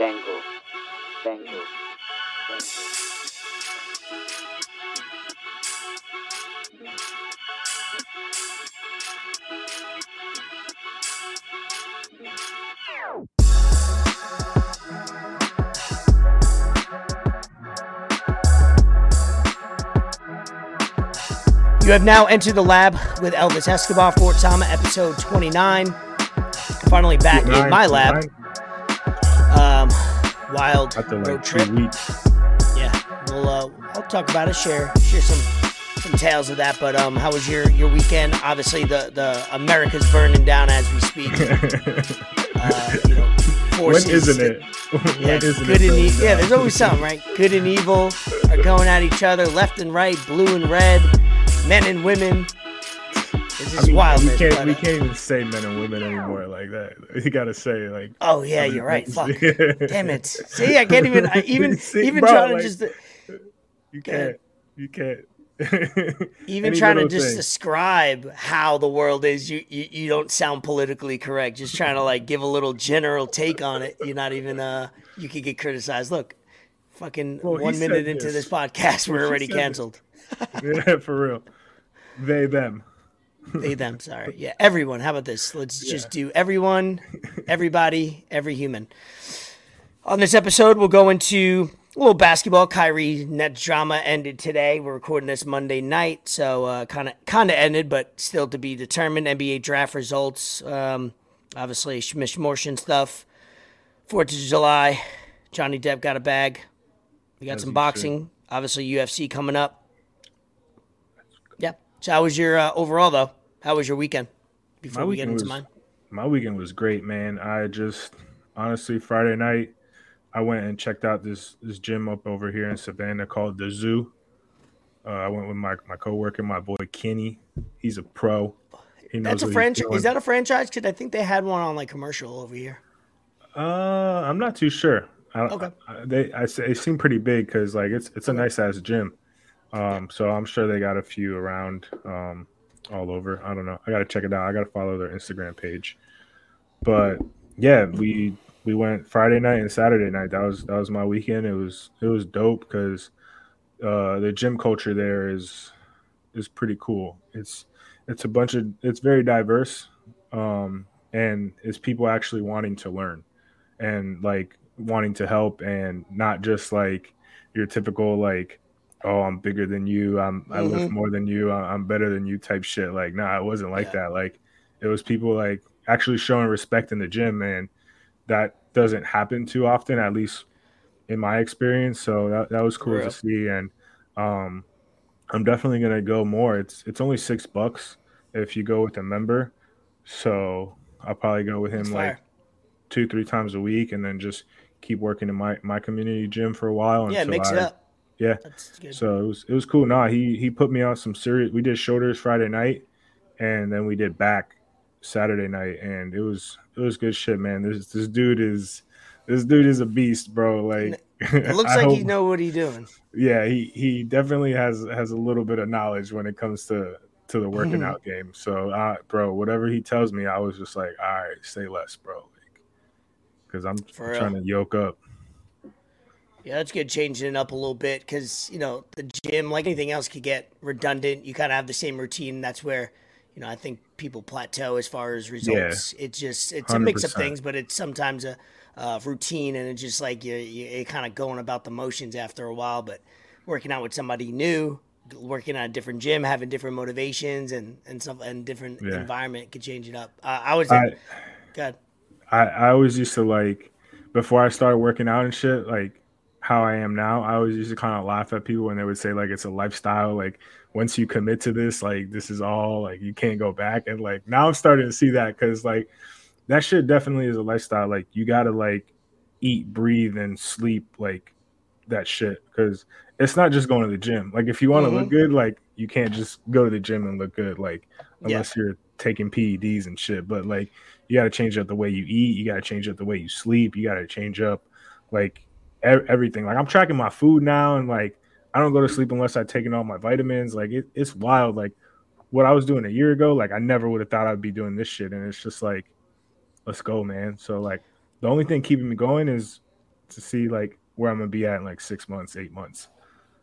Django. Django. You have now entered the lab with Elvis Escobar, Fort Sama, episode 29. Finally back in my lab. Wild After road like trip. Yeah, we'll uh, I'll talk about it. Share share some some tales of that. But um, how was your your weekend? Obviously, the the America's burning down as we speak. Uh, you know, when forces. isn't it? when Yeah, isn't good it and evil. Yeah, there's always something, right? Good and evil are going at each other, left and right, blue and red, men and women. It's I just mean, wildness. we can't we uh, can't even say men and women anymore like that. You gotta say like. Oh yeah, you're right. Fuck. Damn it. See, I can't even. I, even See, even bro, trying like, to just You can't. You can't. even trying to just thing. describe how the world is. You, you you don't sound politically correct. Just trying to like give a little general take on it. You're not even. Uh, you could get criticized. Look, fucking Well, one minute into this this. podcast, we're already canceled. yeah, for real. They them. They them. Sorry. Yeah, everyone. How about this? Let's just do everyone, everybody, every human. On this episode, we'll go into a little basketball. Kyrie net drama ended today. We're recording this Monday night, so kind of kind of ended, but still to be determined. NBA draft results. Um, obviously, Shmish Morshin stuff. Fourth of July. Johnny Depp got a bag. We got As some boxing. Obviously, UFC coming up. Yeah. So, how was your uh, overall though? How was your weekend? Before My we get weekend into was- mine. My weekend was great, man. I just honestly Friday night I went and checked out this this gym up over here in Savannah called the Zoo. Uh, I went with my my coworker, my boy Kenny. He's a pro. He That's a franchise. Is that a franchise? Because I think they had one on like commercial over here. Uh, I'm not too sure. I, Okay. I, they I say it seemed pretty big because like it's it's a nice ass gym. Um, so I'm sure they got a few around um all over. I don't know. I gotta check it out. I gotta follow their Instagram page. But yeah, we we went Friday night and Saturday night. That was that was my weekend. It was it was dope because uh the gym culture there is is pretty cool. It's it's a bunch of it's very diverse. Um and it's people actually wanting to learn and like wanting to help and not just like your typical like oh i'm bigger than you. I'm i lift Mhm. more than you. I'm better than you type shit. Like nah it wasn't like Yeah. that. Like it was people like actually showing respect in the gym and that doesn't happen too often at least in my experience. So that, that was cool to see and um i'm definitely gonna go more. It's it's only six bucks if you go with a member. So i'll probably go with him That's like two three times a week and then just keep working in my my community gym for a while Yeah, mix I, it up. Yeah. So it was it was cool. Nah he he put me on some serious we did shoulders friday night and then we did back saturday night and it was it was good shit man. This this dude is this dude is a beast bro. Like it looks like hope- you know what he's doing. yeah he he definitely has has a little bit of knowledge when it comes to to the working Mhm. out game. So uh bro whatever he tells me i was just like all right say less bro. Like because i'm trying to yoke up Yeah, that's good. Changing it up a little bit because you know the gym, like anything else, could get redundant. You kind of have the same routine. That's where you know I think people plateau as far as results. It's just it's a mix of things, but it's sometimes a uh, routine, and it's just like you you you're kind of going about the motions after a while. But working out with somebody new, working at a different gym, having different motivations and and stuff, and different Yeah. environment could change it up. Uh, I was I, good. I I always used to like before I started working out and shit, like how I am now. I always used to kind of laugh at people when they would say like it's a lifestyle. Like once you commit to this, like this is all. Like you can't go back. And like now I'm starting to see that because like that shit definitely is a lifestyle. Like you gotta like eat, breathe, and sleep like that shit because it's not just going to the gym. Like if you want to look mm-hmm. good, like you can't just go to the gym and look good. Like Yeah. unless you're taking PEDs and shit. But like you got to change up the way you eat. You got to change up the way you sleep. You got to change up like everything. Like I'm tracking my food now, and like I don't go to sleep unless I've taken all my vitamins. Like it, it's wild. Like what I was doing a year ago, like I never would have thought I'd be doing this shit. And it's just like, let's go, man. So like the only thing keeping me going is to see like where I'm gonna be at in like six months, eight months.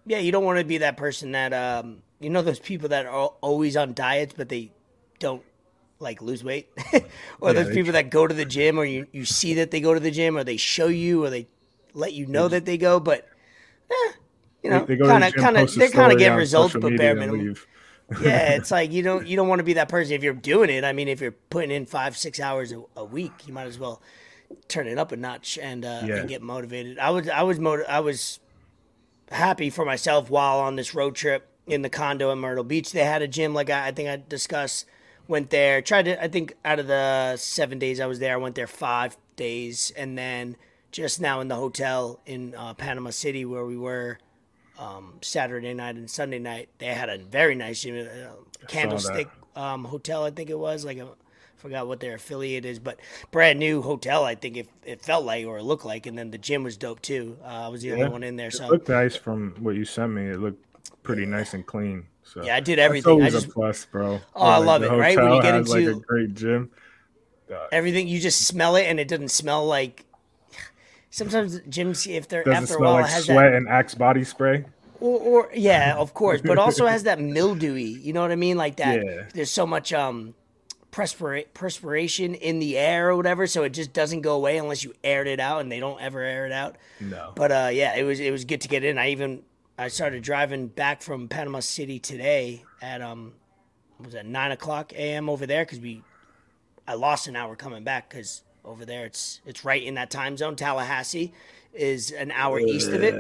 Yeah, you don't want to be that person that um, you know those people that are always on diets but they don't like lose weight, or Yeah, those people that go to the gym, or you you see that they go to the gym, or they show you, or they let you know that they go, but eh, you know, They- they go to the kind of kind of they're kind of getting results, but bare minimum. yeah, it's like you don't you don't want to be that person if you're doing it. I mean, if you're putting in five six hours a, a week, you might as well turn it up a notch and uh, Yeah. and get motivated. I was I was motiv- I was happy for myself while on this road trip in the condo in Myrtle Beach. They had a gym like I, I think I discussed. Went there, tried to. I think out of the seven days I was there, I went there five days, and then just now in the hotel in uh, Panama City where we were um, Saturday night and Sunday night, they had a very nice gym, uh, Candlestick um, Hotel, I think it was. Like a, forgot what their affiliate is, but brand new hotel. I think it, it felt like or it looked like, and then the gym was dope too. Uh, I was the Yeah. only one in there, So It looked nice from what you sent me. It looked pretty nice and clean. So yeah, I did That's everything. I always just a plus, bro. Oh, I love it, right? When you get has, like into- a great gym. everything you just smell it, and it doesn't smell like. Sometimes gyms, if they're Does after a while, like has sweat that, and Axe body spray? or, or yeah, of course, but also has that mildewy. You know what I mean? Like that. Yeah. There's so much um, perspira- perspiration in the air or whatever, so it just doesn't go away unless you aired it out, and they don't ever air it out. No. But uh, yeah, it was it was good to get in. I even I started driving back from Panama City today at um was at nine o'clock a.m. over there because we I lost an hour coming back because over there it's it's right in that time zone. Tallahassee is an hour east of it.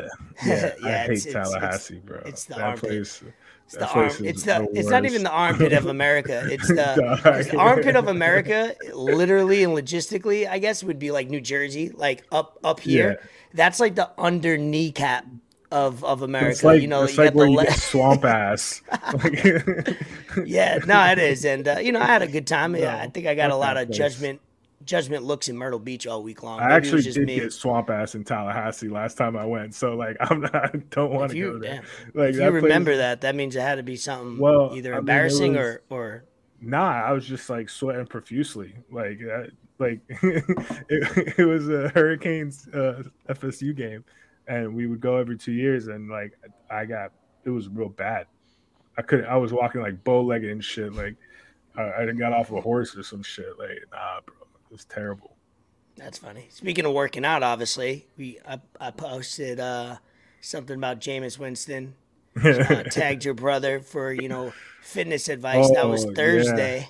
Yeah, I Yeah, hate it's- it's- it's- Tallahassee, bro. it's the that armpit. place. It's the arm. It's the. the It's not even the armpit of America. It's the, it's the armpit of America. Literally and logistically, I guess would be like New Jersey, like up up here. Yeah. That's like the under kneecap of of America. It's like, you know, it's you like where the you get swamp ass. Yeah, no, it is, and uh, you know, I had a good time. Yeah, I think I got a lot of judgment judgment looks in Myrtle Beach all week long. I Maybe it actually just did me. get swamp ass in Tallahassee last time I went, so like I'm not. I don't want to go there. damn, Like if you that place- remember that, that means it had to be something Well, either I mean, embarrassing was- or or Nah, I was just like sweating profusely. Like, uh, like it, it was a Hurricanes uh, FSU game, and we would go every two years, and like I got it was real bad. I couldn't. I was walking like bow legged and shit. Like I, I got off a horse or some shit. Like nah, bro, it was terrible. That's funny. Speaking of working out, obviously, we I, I posted uh, something about Jameis Winston. Uh, tagged your brother for you know fitness advice. that was Oh, yeah. Thursday.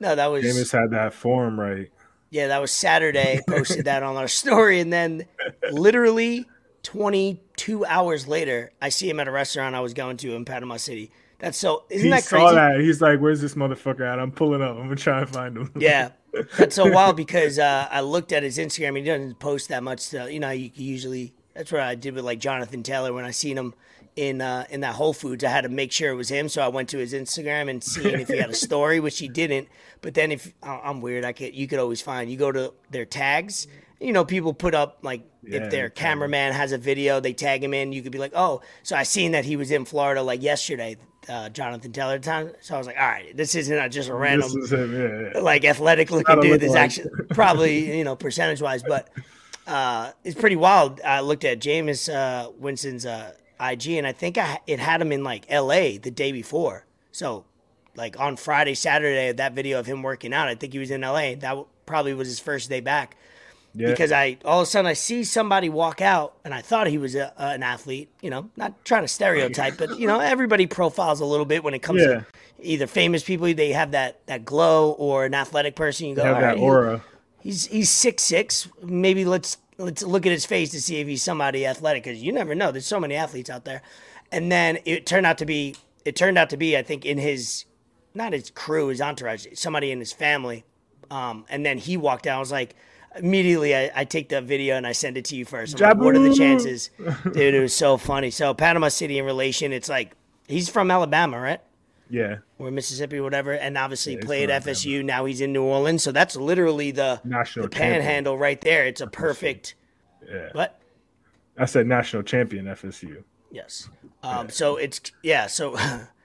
No, that was Jameis had that form right. yeah, that was Saturday. Posted that on our story, and then literally 22 hours later, I see him at a restaurant I was going to in Panama City. That's so isn't he that saw crazy? that. He's like, "Where's this motherfucker at? I'm pulling up. I'm gonna try and find him." Yeah, that's so wild because uh, I looked at his Instagram. He doesn't post that much. Stuff. You know, you usually that's what I did with like Jonathan Taylor when I seen him in uh, in that Whole Foods. I had to make sure it was him, so I went to his Instagram and seeing if he had a story, which he didn't. But then if I'm weird, I could you could always find. You go to their tags. You know, people put up like Yeah, if their cameraman has a video, they tag him in. You could be like, oh, so I seen that he was in Florida like yesterday. Uh, Jonathan Taylor time. So I was like, all right, this isn't just a random him. Yeah, yeah. like athletic looking dude. There's like- actually probably you know percentage wise, but uh, it's pretty wild. I looked at Jameis uh, Winston's uh, IG, and I think I, it had him in like L.A. the day before. So like on Friday, Saturday, that video of him working out, I think he was in L.A. That probably was his first day back. Yeah. Because I all of a sudden I see somebody walk out, and I thought he was a, uh, an athlete. You know, not trying to stereotype, but you know, everybody profiles a little bit when it comes Yeah. to either famous people. They have that that glow, or an athletic person. You go, have "All that right, he- He's he's six six. Maybe let's let's look at his face to see if he's somebody athletic because you never know. There's so many athletes out there, and then it turned out to be it turned out to be I think in his not his crew, his entourage, somebody in his family. Um, and then he walked out. I was like, immediately I, I take the video and I send it to you first. I'm like, what are the chances, dude? It was so funny. So Panama City in relation, it's like he's from Alabama, right? Yeah, Or Mississippi, whatever, and obviously Yeah, played FSU. Now he's in New Orleans, so that's literally the national the champion. panhandle right there. It's a perfect. Yeah, What? I said national champion FSU. Yes. Um, so it's yeah. So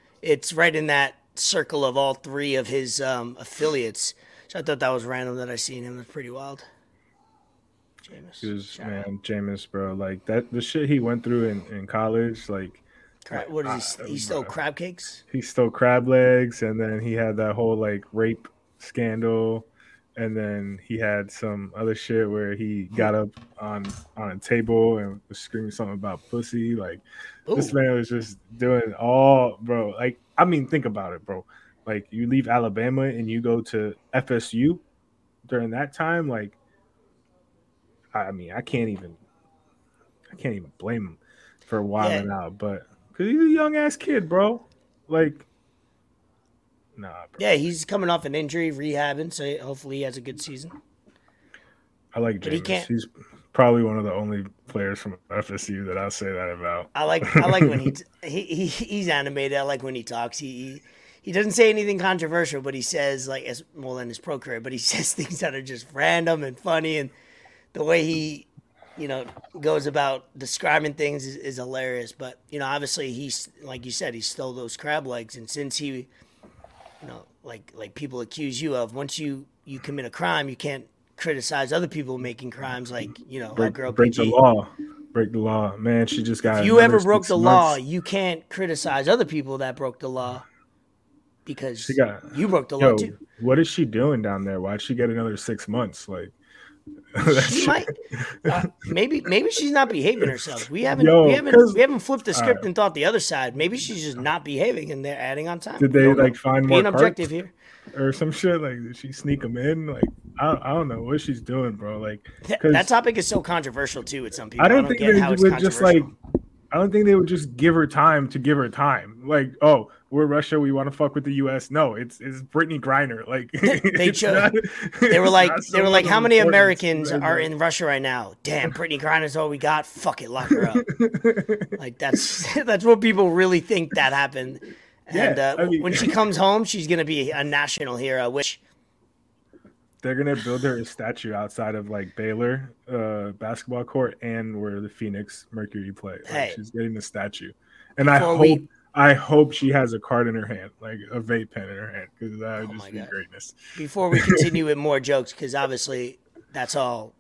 it's right in that circle of all three of his um, affiliates. So I thought that was random that I seen him. It's pretty wild. Jameis. He was Shout man, out. Jameis, bro. Like that, the shit he went through in, in college. Like Crab, what is he? He stole bro. crab cakes. he stole crab legs, and then he had that whole like rape scandal, and then he had some other shit where he got up on on a table and was screaming something about pussy. Like this man was just doing all, bro. Like I mean, think about it, bro. Like you leave Alabama and you go to FSU during that time, like I mean, I can't even, I can't even blame him for wilding out, but because he's a young ass kid, bro. Like, nah, bro. Yeah, he's coming off an injury, rehabbing, so hopefully he has a good season. I like But he can't- He's probably one of the only players from FSU that I'll say that about. I like I like when he, he he he's animated. I like when he talks. He, he he doesn't say anything controversial, but he says like as well in his pro career, but he says things that are just random and funny, and the way he you know goes about describing things is, is hilarious. But you know, obviously he's like you said, he stole those crab legs, and since he you know like like people accuse you of once you you commit a crime, you can't criticize other people making crimes like you know Break, girl break the law. Break the law, man. She just got. If you ever broke the law, you can't criticize other people that broke the law because She got- you broke the law too. what is she doing down there? Why'd she get another six months? Like, She might, uh, maybe, maybe she's not behaving herself. We haven't, Yo, we haven't we haven't flipped the script Alright. and thought the other side. Maybe she's just not behaving, and they're adding on time. Did they don't like find more being objective here? or some shit? Like, did she sneak them in? Like, I, I don't know what she's doing, bro. Like, Th- 'cause that topic is so controversial too with some people. I don't think get they how it's would just like. I don't think they would just give her time to give her time. Like, oh, we're Russia, we want to fuck with the U.S. No, it's it's Brittney Griner. Like, They chose- not- They were like, they were like, how many Americans right are now." in Russia right now? Damn, Brittney Griner's all we got. Fuck it, lock her up. like that's that's what people really think that happened. And Yeah, uh, I mean- when she comes home, she's gonna be a national hero. Which They're gonna build her a statue outside of like Baylor uh, basketball court and where the Phoenix Mercury play. Like, Hey. she's getting the statue, and I hope we- I hope she has a card in her hand, like a vape pen in her hand, because that would Oh just be God. greatness. before we continue with more jokes, because obviously that's all.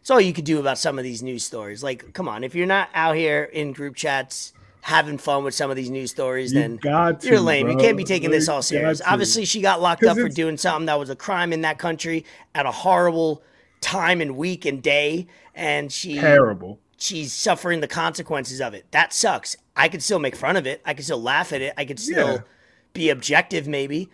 It's all you could do about some of these news stories. Like, come on, if you're not out here in group chats having fun with some of these news stories, You then to, you're lame. You can't be taking this all serious. Obviously, she got locked up for it's- doing something that was a crime in that country at a horrible time and week and day, and she terrible. she's suffering the consequences of it. That sucks. I could still make fun of it. I could still laugh at it. I could still Yeah. be objective, maybe.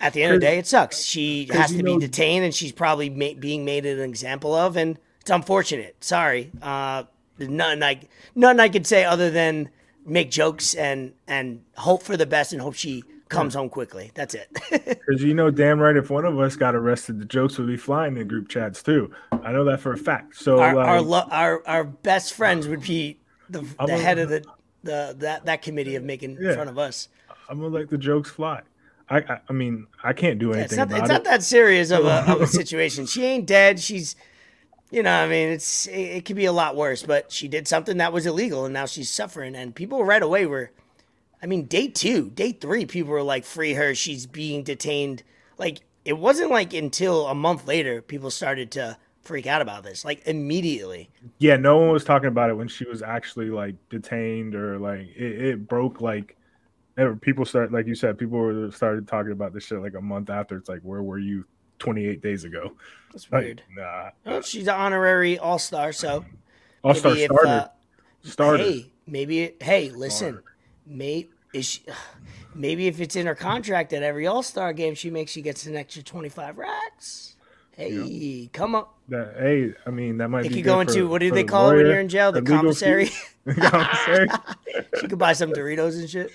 At the end of the day, it sucks. She has to know- be detained, and she's probably ma- being made an example of, and it's unfortunate. Sorry. Uh, nothing I nothing I could say other than make jokes and and hope for the best and hope she comes home quickly. That's it. Because you know damn right, if one of us got arrested, the jokes would be flying in group chats too. I know that for a fact. So our, like, our lo- our our best friends would be the, the a- head of the, the that that committee of making Yeah. fun of us. I'm gonna let the jokes fly. I, I, I mean, I can't do It's anything not, about it's it. not that serious of a, of a situation. She ain't dead. She's, you know, I mean, it's it, it could be a lot worse. But she did something that was illegal, and now she's suffering. And people right away were, I mean, day two, day three, people were like, "Free her! She's being detained." Like it wasn't like until a month later people started to freak out about this. Like immediately. yeah, no one was talking about it when she was actually like detained or like it, it broke like people start like you said people were started talking about this shit like a month after it's like where were you 28 days ago That's Like, weird. nah Well, she's an honorary all star, so all star starter uh, starter Hey, maybe. Hey, listen. mate. is she, maybe if it's in her contract that every All Star game she makes, she gets an extra twenty five racks. Hey, come up. that hey i mean that might It be could good go for- into what do they the call it when you're in jail? The commissary. Commissary? she could buy some Doritos and shit,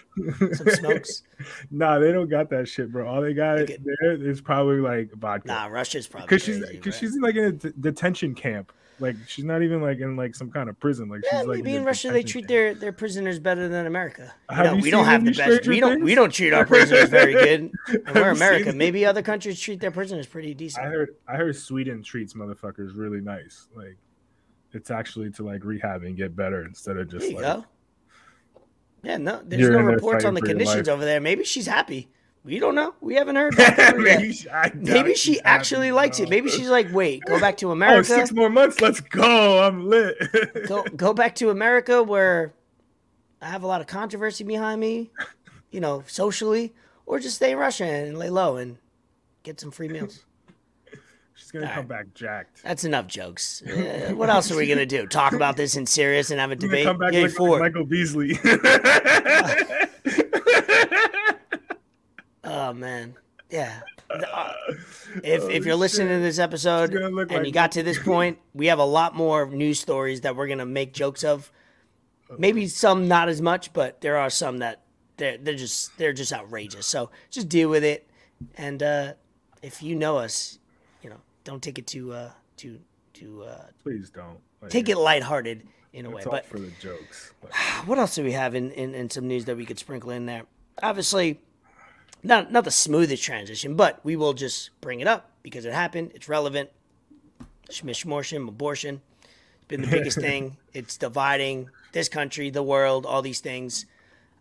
some smokes. nah they don't got that shit bro all they got They there is probably like vodka Nah, Russia's probably because she's because right? she's like in a d- detention camp like she's not even like in like some kind of prison like Yeah, she's like maybe a in Russia they treat their, their prisoners better than America. You Have know, you we don't have the best. We don't we don't treat our prisoners very good we're America. Maybe other countries treat their prisoners pretty decent. I heard I heard Sweden treats motherfuckers really nice. Like it's actually to like rehab and get better instead of There just you like go. Yeah, no, there's no reports on the conditions over there. Maybe she's happy. We don't know. We haven't heard. Back from her yet. maybe she, Maybe she actually likes it. Maybe she's like, wait, go back to Oh, America. six more months. Let's go. I'm lit. go go back to America where I have a lot of controversy behind me, you know, socially, or just stay in Russia and lay low and get some free meals. She's gonna All come right. back jacked. That's enough jokes. Uh, what else are we gonna do? Talk about this in serious and have a She's debate? come back Yay like. Michael Beasley. Oh man, yeah. Uh, If if you're listening to this episode and like you got to this point, we have a lot more news stories that we're gonna make jokes of. Maybe some not as much, but there are some that they're they're just they're just outrageous. So just deal with it, and uh, if you know us, you know, don't take it too uh too too uh Please don't Like, take it lighthearted in a way. But for the jokes. But what else do we have in, in, in some news that we could sprinkle in there? Obviously, not not the smoothest transition, but we will just bring it up because it happened. It's relevant. Abortion. It's been the biggest thing. It's dividing this country, the world, all these things.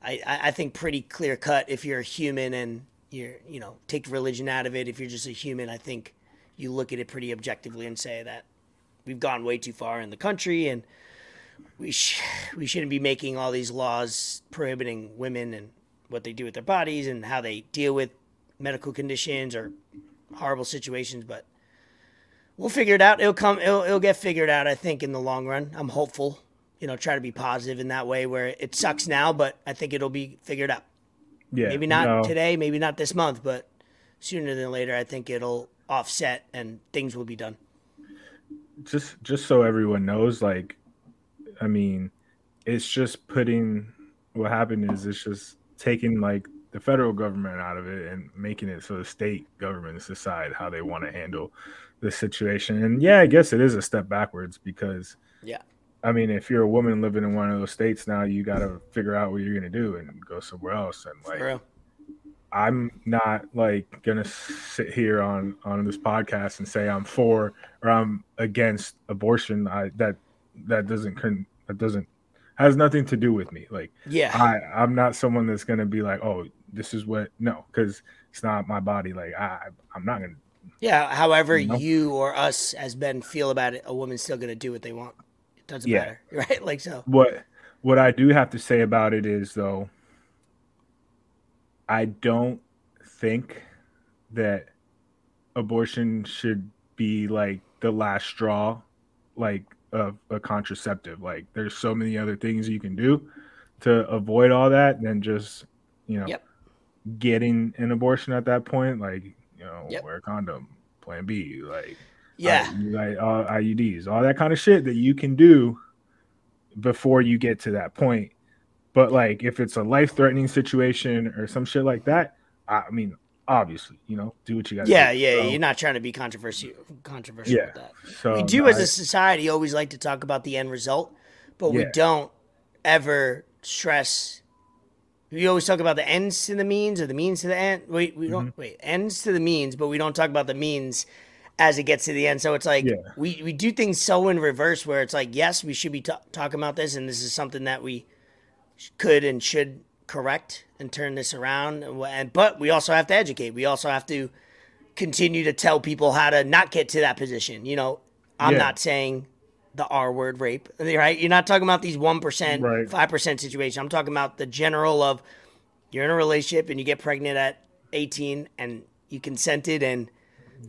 I, I, I think pretty clear cut if you're a human and you're, you know, take religion out of it. If you're just a human, I think you look at it pretty objectively and say that we've gone way too far in the country and we sh- we shouldn't be making all these laws prohibiting women and what they do with their bodies and how they deal with medical conditions or horrible situations. But we'll figure it out. It'll come. It'll, it'll get figured out. I think in the long run. I'm hopeful. You know, try to be positive in that way where it sucks now, but I think it'll be figured out. yeah, Maybe not no, today, maybe not this month, but sooner than later, I think it'll offset and things will be done. Just just so everyone knows, like, I mean, it's just putting. What happened is it's just taking like the federal government out of it and making it so the state governments decide how they want to handle the situation. And yeah, I guess it is a step backwards because Yeah. I mean, if you're a woman living in one of those states now, you got to figure out what you're gonna do and go somewhere else. And like. I'm not like gonna sit here on on this podcast and say I'm for or I'm against abortion. I that that doesn't con- that doesn't has nothing to do with me. Like Yeah. I I'm not someone that's gonna be like, oh, this is what no, because it's not my body. Like I I'm not gonna. Yeah, however You know? you or us as men feel about it, a woman's still gonna do what they want. It doesn't Yeah. matter, right? Like so. What what I do have to say about it is though, I don't think that abortion should be like the last straw, like of a contraceptive. Like there's so many other things you can do to avoid all that than just you know Yep. getting an abortion at that point. Like you know, Yep. wear a condom, Plan B, like Yeah, I- like all IUDs, all that kind of shit that you can do before you get to that point. But like if it's a life threatening situation or some shit like that, I mean, obviously, you know, do what you got. yeah, do. yeah. So, You're not trying to be controversial, controversial Yeah. with that. So we do as a society always like to talk about the end result, but we don't ever stress. We always talk about the ends to the means or the means to the end. Wait, we don't Mm-hmm. wait ends to the means, but we don't talk about the means as it gets to the end. So it's like Yeah. we we do things so in reverse where it's like yes, we should be ta- talking about this, and this is something that we could and should correct and turn this around. And, but we also have to educate. We also have to continue to tell people how to not get to that position. You know, I'm Yeah. not saying the R word rape, right? You're not talking about these 1%, 5% situation. I'm talking about the general of you're in a relationship and you get pregnant at 18 and you consented and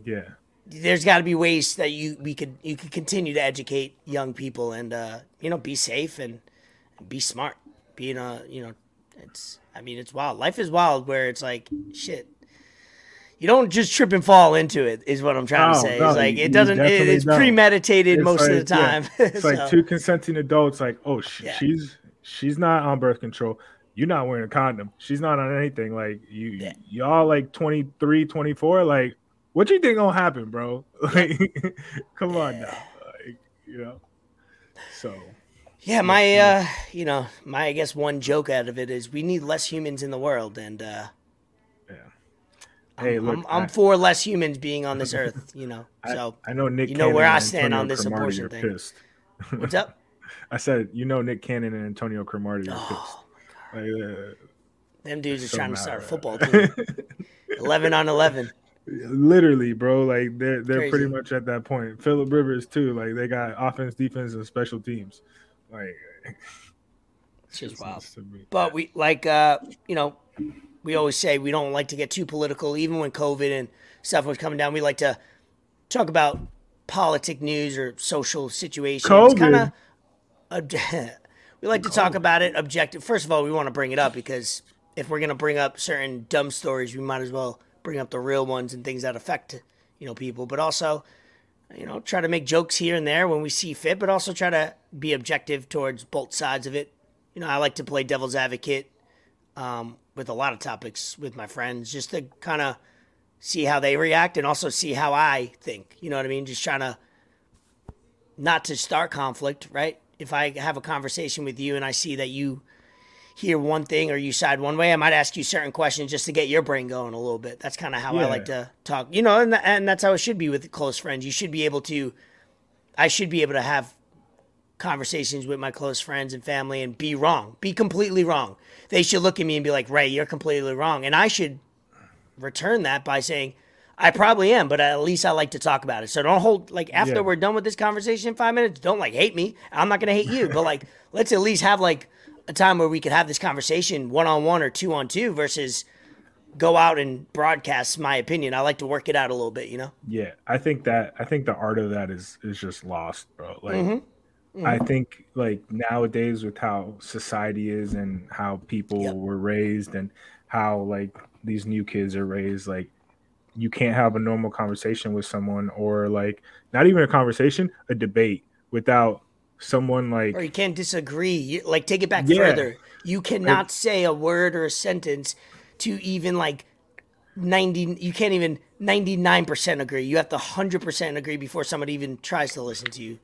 yeah, there's got to be ways that you we could you could continue to educate young people and uh, you know be safe and, and be smart. Being a you know it's I mean it's wild. Life is wild where it's like shit. You don't just trip and fall into it. Is what I'm trying to say. no, it's like it doesn't. It, it's don't. premeditated It's most of the like- yeah, time. It's like two consenting adults. Like, oh, sh- Yeah. she's she's not on birth control. You're not wearing a condom. She's not on anything. Like you, Yeah. y'all like 23, 24. Like, what you think gonna happen, bro? Like, come on now. Like, you know. So yeah, my uh, you know, my I guess one joke out of it is we need less humans in the world, and uh, yeah. Hey, I'm, look, I'm, I'm I- for less humans being on this earth. You know, I, so I know Nick. you know Cannon where I stand Antonio on this Cromartie abortion thing. Pissed. what's up? I said, you know, Nick Cannon and Antonio Cromartie are Oh, pissed. Like, uh, them dudes are so trying to start a football team. 11 on 11. Literally, bro. Like they're they're Crazy. pretty much at that point. Philip Rivers too. Like they got offense, defense, and special teams. Like It's just wild. But we like uh, you know, we always say we don't like to get too political, even when COVID and stuff was coming down. We like to talk about politic news or social situations. COVID. Kind of. we like to talk about it objective. First of all, we want to bring it up because if we're gonna bring up certain dumb stories, we might as well bring up the real ones and things that affect you know people. But also, you know, try to make jokes here and there when we see fit, but also try to be objective towards both sides of it. You know, I like to play devil's advocate um, with a lot of topics with my friends just to kind of see how they react and also see how I think. You know what I mean? Just trying to not to start conflict, right? If I have a conversation with you and I see that you hear one thing or you side one way, I might ask you certain questions just to get your brain going a little bit. That's kind of how I like to talk. You know, and, and that's how it should be with close friends. You should be able to, I should be able to have conversations with my close friends and family and be wrong, be completely wrong. They should look at me and be like, Ray, you're completely wrong. And I should return that by saying, I probably am, but at least I like to talk about it. So don't hold, like, after Yeah. we're done with this conversation in five minutes, don't like hate me. I'm not going to hate you, but like, let's at least have like a time where we could have this conversation one on one or two on two versus go out and broadcast my opinion. I like to work it out a little bit, you know? Yeah, I think that I think the art of that is is just lost, bro. Like Mm-hmm. I think like nowadays with how society is and how people Yep. were raised and how like these new kids are raised, like you can't have a normal conversation with someone or like not even a conversation, a debate without someone like or you can't disagree. You, like take it back Yeah. further. You cannot say a word or a sentence to even like ninety. You can't even ninety nine percent agree. You have to hundred percent agree before somebody even tries to listen to you.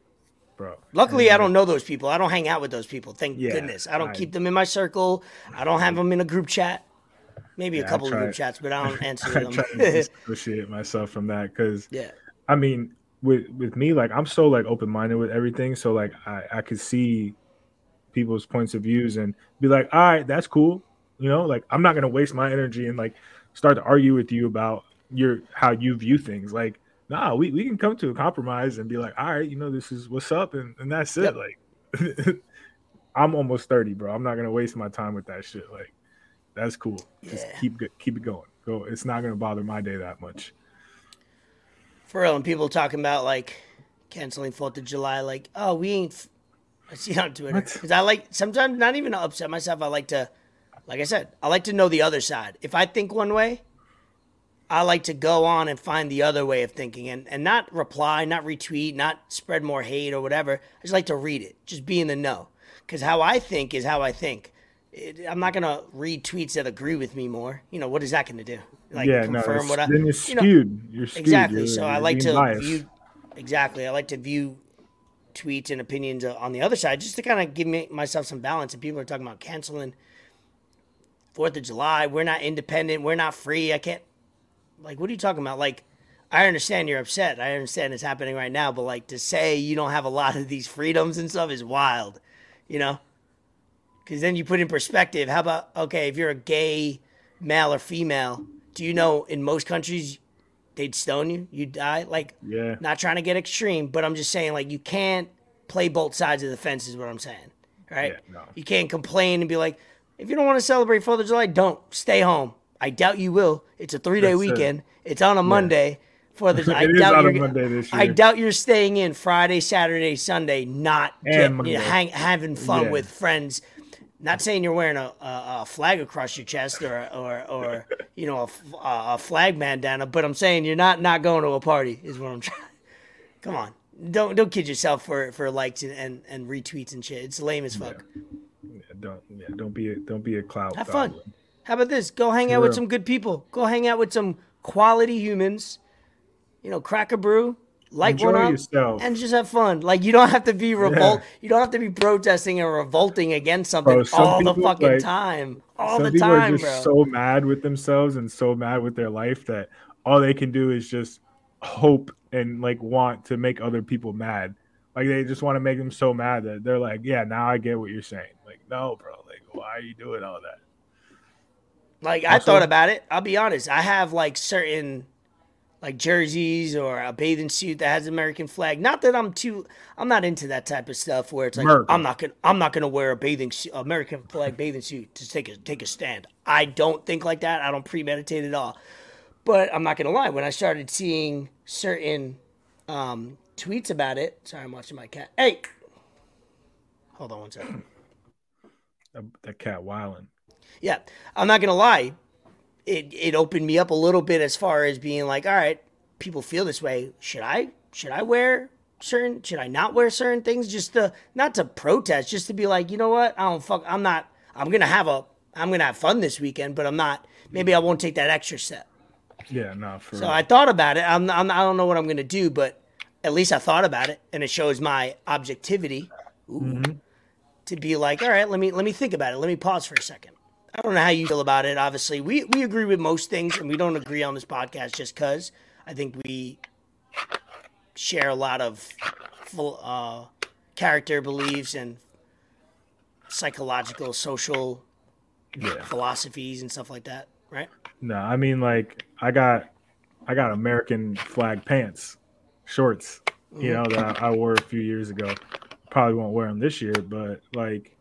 bro. Luckily, I don't know those people. I don't hang out with those people. Thank Yeah, goodness. I don't I- keep them in my circle. I don't have them in a group chat. Maybe a Yeah, I couple of group chats, but I don't answer I them. try to dissociate myself from that because yeah. I mean, with with me, like I'm so like open minded with everything. So like I I could see people's points of views and be like, all right, that's cool. You know, like I'm not gonna waste my energy and like start to argue with you about your how you view things. Like, nah, we, we can come to a compromise and be like, all right, you know, this is what's up and, and that's it. Yep. Like I'm almost 30, bro. I'm not gonna waste my time with that shit. Like, that's cool. Just Yeah. keep keep it going. Go. It's not gonna bother my day that much. For real, and people talking about like canceling Fourth of July, like, oh, we ain't. F-. I see it on Twitter because I like sometimes not even to upset myself. I like to, like I said, I like to know the other side. If I think one way, I like to go on and find the other way of thinking and and not reply, not retweet, not spread more hate or whatever. I just like to read it, just be in the know. Because how I think is how I think. It, I'm not gonna read tweets that agree with me more. You know what is that gonna do? Like yeah, no, confirm it's- what I then you're you know, skewed. you're skewed. Exactly. You're- so I you're like to biased. view exactly. I like to view tweets and opinions on the other side just to kind of give me myself some balance. And people are talking about canceling Fourth of July. We're not independent. We're not free. I can't. Like, what are you talking about? Like, I understand you're upset. I understand it's happening right now. But like to say you don't have a lot of these freedoms and stuff is wild. You know. Because then you put in perspective. How about okay, if you're a gay male or female, do you know in most countries they'd stone you, you'd die? Like, Yeah. not trying to get extreme, but I'm just saying like you can't play both sides of the fence. Is what I'm saying, right? Yeah, no. You can't complain and be like, if you don't want to celebrate Fourth of July, don't stay home. I doubt you will. It's a three day That's it. weekend. It's on a Monday. Fourth of I doubt you're- Monday this I doubt you're staying in Friday, Saturday, Sunday, not And you know, hang, having fun Yeah. with friends. Not saying you're wearing a, a, a flag across your chest or or, or you know a, a flag bandana, but I'm saying you're not not going to a party is what I'm trying. Come on, don't don't kid yourself for for likes and, and, and retweets and shit. It's lame as fuck. Yeah, don't yeah, don't be a don't be a cloud. Have fun. goblin. How about this? Go hang out with some good people. Go hang out with some quality humans. You know, crack a brew, light Enjoy one up, yourself. and just have fun. Like you don't have to be revolt. You don't have to be protesting and revolting against something Bro, some all the fucking like, time. All Some the people time, are just bro. so mad with themselves and so mad with their life that all they can do is just hope and like want to make other people mad. Like they just want to make them so mad that they're like, "Yeah, now I get what you're saying." Like, no, bro. Like, why are you doing all that? Like I thought about it. I'll be honest. I have like certain like jerseys or a bathing suit that has American flag. Not that I'm too I'm not into that type of stuff where it's like. I'm not gonna I'm not gonna wear a bathing suit, American flag bathing suit to take a take a stand. I don't think like that. I don't premeditate at all. But I'm not gonna lie, when I started seeing certain um, tweets about it, sorry, I'm watching my cat. Hey, hold on one second. That, that cat wilding. Yeah, I'm not gonna lie. It it opened me up a little bit as far as being like, all right, people feel this way. Should I should I wear certain? Should I not wear certain things? Just to not to protest, just to be like, you know what? I don't fuck. I'm not. I'm gonna have a. I'm gonna have fun this weekend, but I'm not. Maybe I won't take that extra step. Yeah, no, for So I thought about it. I'm, I'm I don't know what I'm gonna do, but at least I thought about it, and it shows my objectivity. Ooh. Mm-hmm. To be like, all right, let me let me think about it. Let me pause for a second. I don't know how you feel about it. Obviously, we we agree with most things, and we don't agree on this podcast just because I think we share a lot of full, uh, character beliefs and psychological, social yeah. philosophies and stuff like that, right? No, I mean like I got I got American flag pants, shorts, you know that I wore a few years ago. Probably won't wear them this year, but like,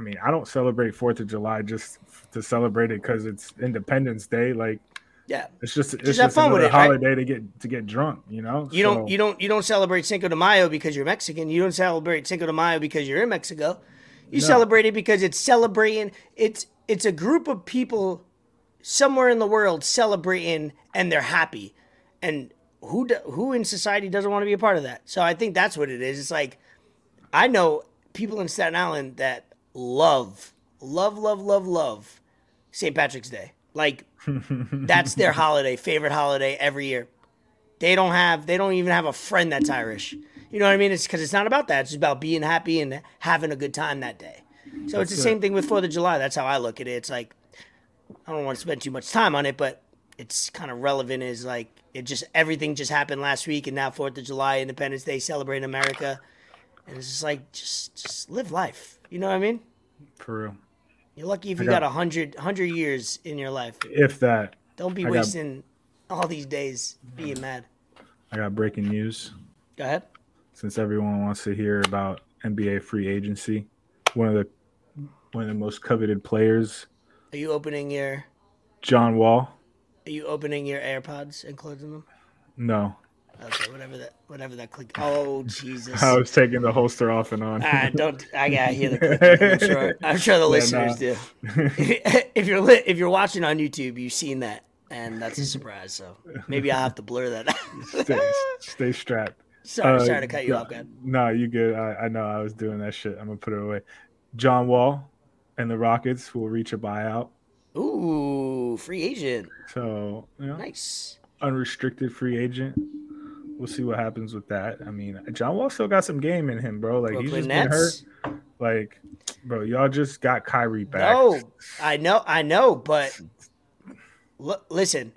I mean, I don't celebrate Fourth of July just to celebrate it because it's Independence Day. Like, Yeah. it's just it's Just just, fun with another it, right? holiday to get to get drunk, you know. You don't you don't you don't celebrate Cinco de Mayo because you're Mexican. You don't celebrate Cinco de Mayo because you're in Mexico. You No. celebrate it because it's celebrating it's it's a group of people somewhere in the world celebrating and they're happy. And who do, who in society doesn't want to be a part of that? So I think that's what it is. It's like I know people in Staten Island that love love love love love St. Patrick's Day. Like that's their holiday, favorite holiday every year. They don't have, they don't even have a friend that's Irish. You know what I mean? It's because it's not about that. It's about being happy and having a good time that day. So it's the That's same thing with Fourth of July. That's how I look at it. It's like I don't want to spend too much time on it, but it's kind of relevant. Is like it just everything just happened last week, and now Fourth of July, Independence Day, celebrating America, and it's just like just just live life. You know what I mean? for real. You're lucky if you got- got a hundred hundred years in your life. If that, Don't be I got- wasting all these days being mad. I got breaking news. Go ahead. since everyone wants to hear about NBA free agency, one of the one of the most coveted players, Are you opening your John Wall. Are you opening your AirPods and closing them? No, Okay, whatever that whatever that click. Oh Jesus! I was taking the holster off and on. Ah, don't I gotta hear the clicking. I'm sure. I'm sure the listeners do. if you're li- if you're watching on YouTube, you've seen that, and that's a surprise. So maybe I'll have to blur that. out. stay, stay strapped. sorry, Uh, sorry to cut you off, man. No, you good. I, I know I was doing that shit. I'm gonna put it away. John Wall and the Rockets will reach a buyout. Ooh, free agent. So you know, Nice. unrestricted free agent. We'll see what happens with that. I mean, John Wall still got some game in him, bro. Like he's Brooklyn just been hurt. Like, bro, y'all just got Kyrie back. No, I know, I know, but l- listen,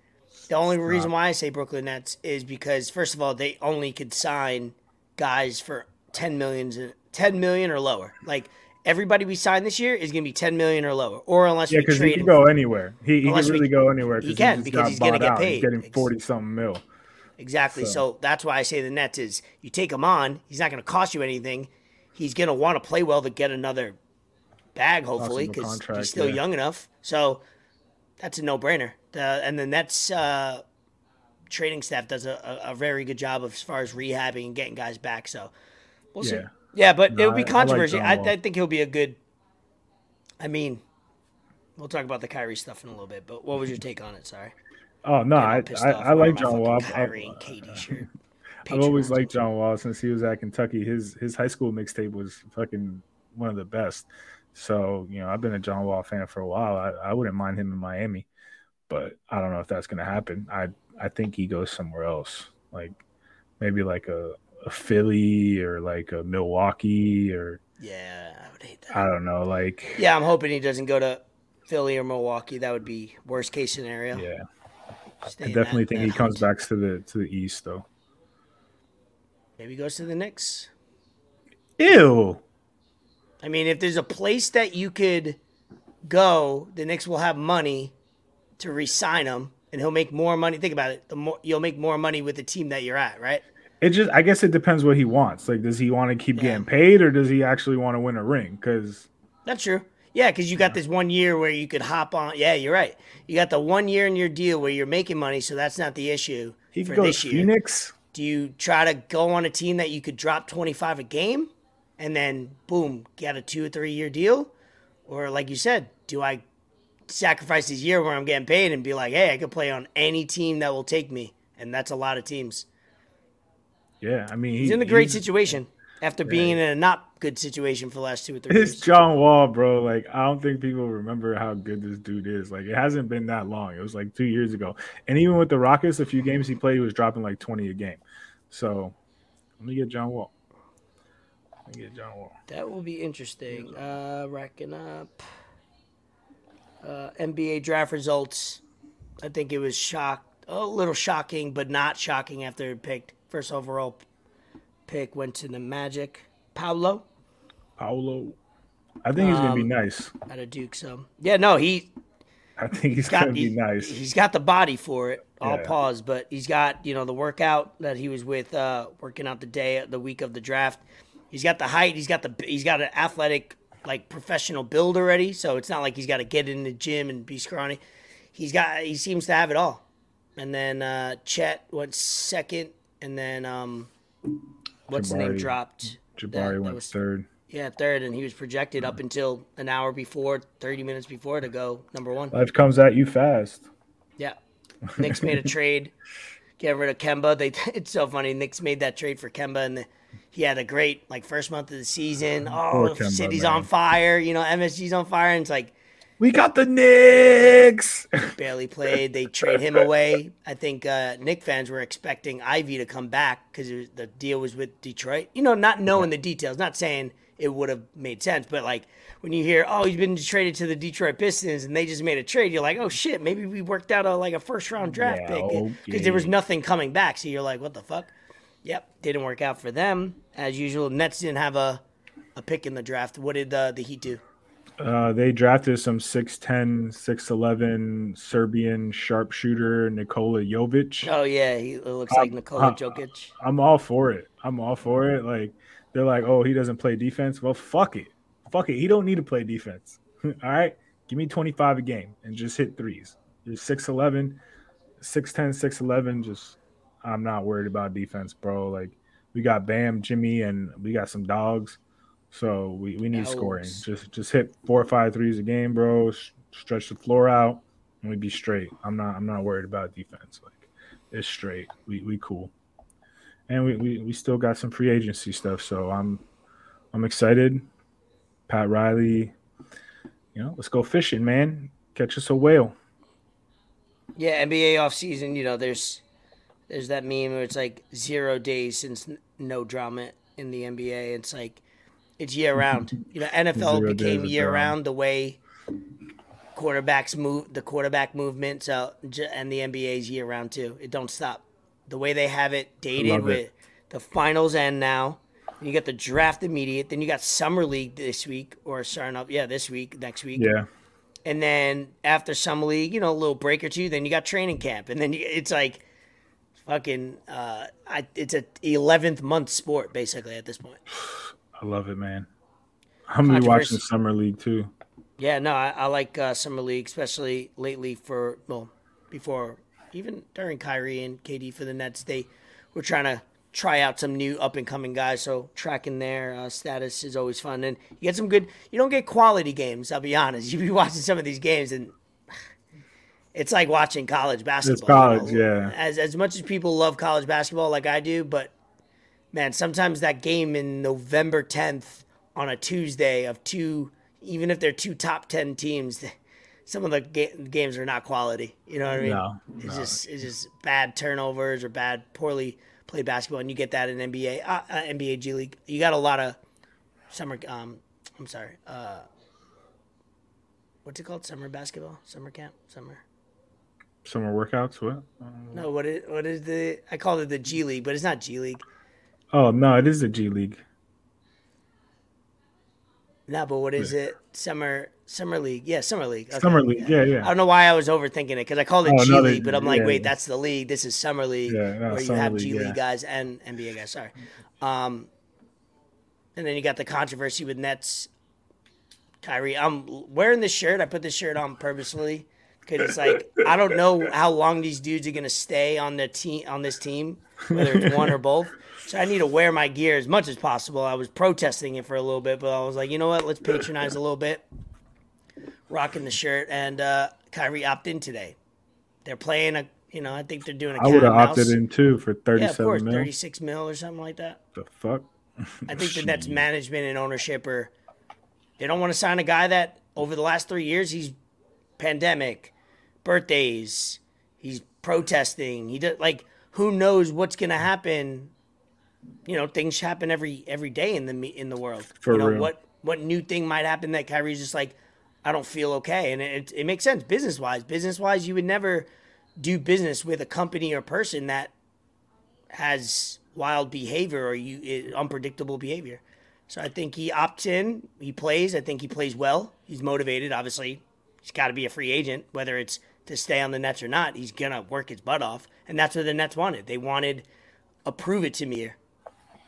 the only reason why I say Brooklyn Nets is because first of all, they only could sign guys for 10 millions, 10 million or lower. Like everybody we sign this year is going to be 10 million or lower, or unless Yeah, we because he can him. go anywhere. He, he can we- really go anywhere. he can, just because he's gonna get out. paid. He's getting forty something mil. Exactly. So. So- that's why I say the Nets is you take him on, he's not going to cost you anything. He's going to want to play well to get another bag, hopefully, because he's still yeah. young enough. So that's a no brainer. The, and the Nets uh, training staff does a, a, very good job of as far as rehabbing and getting guys back. So we'll see. Yeah. Yeah, but No, it would be I- I like I, I think he'll be a good. I mean, we'll talk about the Kyrie stuff in a little bit. But what was your take on it? Sorry. Oh no, I I, I like John Wall. I've- Kyrie and KD shirt. I've always liked John Wall since he was at Kentucky. His his high school mixtape was fucking one of the best. So you know, I've been a John Wall fan for a while. I, I wouldn't mind him in Miami, but I don't know if that's gonna happen. I I think he goes somewhere else, like maybe like a, a Philly or like a Milwaukee or Yeah, I would hate that. I don't know, like Yeah, I'm hoping he doesn't go to Philly or Milwaukee. That would be worst case scenario. yeah. I definitely that- think that he comes back to the to the East though. Maybe he goes to the Knicks. Ew. I mean, if there's a place that you could go, the Knicks will have money to re-sign him, and he'll make more money. Think about it. The more you'll make more money with the team that you're at, right? It just, I guess, it depends what he wants. Like, does he want to keep Yeah. getting paid, or does he actually want to win a ring? Because That's true. Yeah, because you got this one year where you could hop on. Yeah, you're right. You got the one year in your deal where you're making money, so that's not the issue he for could go to year. Phoenix. Do you try to go on a team that you could drop 25 a game and then boom, get a two or three year deal? Or like you said, do I sacrifice this year where I'm getting paid and be like, hey, I could play on any team that will take me? And that's a lot of teams. Yeah, I mean, he, He's in a great situation after being in a not good situation for the last two or three It's years. John Wall, bro. Like, I don't think people remember how good this dude is. Like, it hasn't been that long. It was like two years ago. And even with the Rockets, a few games he played, he was dropping like 20 a game. So, let me get John Wall. Let me get John Wall. That will be interesting. Uh, racking up uh, NBA draft results. I think it was shock, a little shocking, but not shocking after it picked first overall pick went to the Magic. Paolo Paolo. I think he's gonna be Um, nice. out of Duke. So yeah, no, he I think he's got gonna be he, nice. He's got the body for it. I'll Yeah. pause, but he's got you know the workout that he was with, uh, working out the day, the week of the draft. He's got the height. He's got the he's got an athletic like professional build already. So it's not like he's got to get in the gym and be scrawny. He's got he seems to have it all. And then uh, Chet went second, and then um, what's the name dropped? Jabari that- that went was- third. Yeah, third, and he was projected up until an hour before, thirty minutes before to go number one. Life comes at you fast. Yeah. Knicks made a trade, get rid of Kemba. They it's so funny. Knicks made that trade for Kemba, and the, he had a great like first month of the season. Poor Oh, Kemba, city's man. on fire. You know, MSG's on fire, and it's like We got the Knicks. barely played. They trade him away. I think uh, Knick fans were expecting Ivey to come back because the deal was with Detroit. You know, not knowing the details, not saying it would have made sense, but like when you hear, oh, he's been traded to the Detroit Pistons and they just made a trade, you're like, oh shit, maybe we worked out a like a first round draft Yeah, pick because there was nothing coming back. So you're like, what the fuck? Yep, didn't work out for them as usual. Nets didn't have a a pick in the draft. What did uh, the Heat do? Uh, they drafted some 6'10, 6'11 Serbian sharpshooter Nikola Jovic. Oh yeah, he looks like Nikola uh, Jokic. I'm all for it. I'm all for it. Like they're like, oh, he doesn't play defense. Well, fuck it, fuck it. He don't need to play defense. all right, give me 25 a game and just hit threes. You're 6'11, 6'10, 6'11. Just I'm not worried about defense, bro. Like we got Bam, Jimmy, and we got some dogs. So we, we need scoring. Just just hit four or five threes a game, bro. Stretch the floor out, and we be straight. I'm not I'm not worried about defense. Like it's straight. We we cool and we, we, we still got some free agency stuff. So I'm I'm excited. Pat Riley, you know, let's go fishing, man. Catch us a whale. Yeah, NBA offseason, you know, there's there's that meme where it's like zero days since no drama in the NBA. It's like it's year round. You know, NFL Zero became year round the way quarterbacks move, the quarterback movement. So and the NBA is year round too. It don't stop. The way they have it dated with it. the finals end now. You got the draft immediate. Then you got summer league this week or starting up. Yeah, this week, next week. Yeah. And then after summer league, you know, a little break or two, then you got training camp, and then you, it's like fucking. Uh, I, it's a eleventh month sport basically at this point. I love it, man. I'm gonna be watching Summer League too. Yeah, no, I, I like uh, summer league, especially lately for well, before even during Kyrie and KD for the Nets, they were trying to try out some new up and coming guys. So tracking their uh, status is always fun, and you get some good. You don't get quality games. I'll be honest. You be watching some of these games, and it's like watching college basketball. you college, know? yeah. As as much as people love college basketball, like I do, but man, sometimes that game in November 10th on a Tuesday of two, even if they're two top 10 teams, some of the ga- games are not quality. You know what I mean? No, It's no. just it's just bad turnovers or bad, poorly played basketball, and you get that in NBA, uh, uh, NBA G League. You got a lot of summer. Um, I'm sorry. Uh, what's it called? Summer basketball, summer camp, summer. Summer workouts. What? No, what is what is the? I called it the G League, but it's not G League. Oh no, it is the G League. No, but what is it? Summer. Summer League. Yeah, Summer League. Okay, Summer League. Yeah, yeah, I don't know why I was overthinking it because I called it Oh, G no, League, but I'm like, yeah, wait, yeah. that's the league. This is Summer League, Yeah, no, where you have G League yeah. guys and NBA guys. Sorry. Um, and then you got the controversy with Nets. Kyrie, I'm wearing this shirt. I put this shirt on purposefully because it's like I don't know how long these dudes are gonna stay on the team on this team, whether it's one or both. So I need to wear my gear as much as possible. I was protesting it for a little bit, but I was like, you know what? Let's patronize a little bit. Rocking the shirt, and uh, Kyrie opted in today. They're playing a, you know, I think they're doing a I would have opted in too for Yeah, thirty-seven course, mil. thirty-six mil or something like that. The fuck? I think the Nets management and ownership or they don't want to sign a guy that over the last three years he's pandemic, birthdays, he's protesting. He does like who knows what's gonna happen. You know, things happen every every day in the in the world. For you know real. what what new thing might happen that Kyrie's just like, I don't feel okay, and it it makes sense business wise. Business wise, you would never do business with a company or person that has wild behavior or you unpredictable behavior. So I think he opts in. He plays. I think he plays well. He's motivated. Obviously, he's got to be a free agent, whether it's to stay on the Nets or not. He's gonna work his butt off, and that's what the Nets wanted. They wanted a prove it to me year.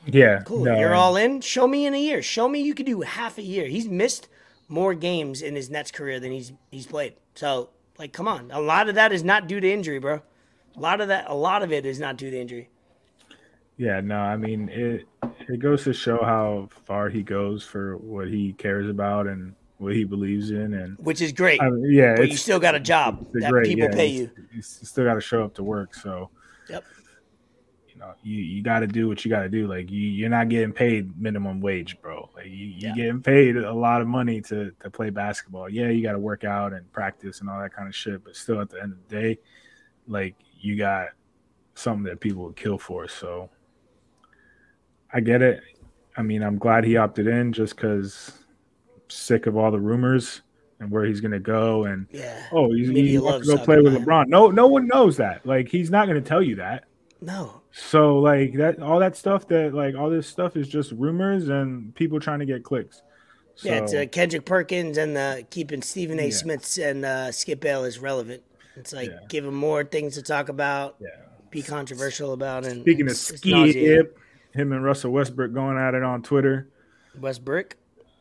Yeah. Cool. no, You're all in. Show me in a year. Show me you could do half a year. He's missed more games in his Nets career than he's he's played. So like, come on. A lot of that is not due to injury, bro. A lot of that. A lot of it is not due to injury. Yeah, no, I mean it. It goes to show how far he goes for what he cares about and what he believes in, and which is great. I mean, yeah, but you still got a job that great, people yeah, pay you. You still got to show up to work, so Yep. you know you you got to do what you got to do. Like you, you're not getting paid minimum wage, bro. Like you, you're getting paid a lot of money to to play basketball. Yeah, you got to work out and practice and all that kind of shit, but still at the end of the day, like you got something that people would kill for. So I get it. I mean, I'm glad he opted in just because sick of all the rumors and where he's gonna go and Yeah. oh he's, he wants to go play with him. LeBron. No, no one knows that. Like he's not gonna tell you that. No. So like that, all that stuff that like all this stuff is just rumors and people trying to get clicks. So, Yeah, it's uh, Kendrick Perkins and uh, keeping Stephen A. Yeah. Smiths and uh, Skip Bayless relevant. It's like Yeah. give them more things to talk about, yeah. be controversial about. And Speaking of it's nauseating. Skip, him and Russell Westbrook going at it on Twitter. Westbrook.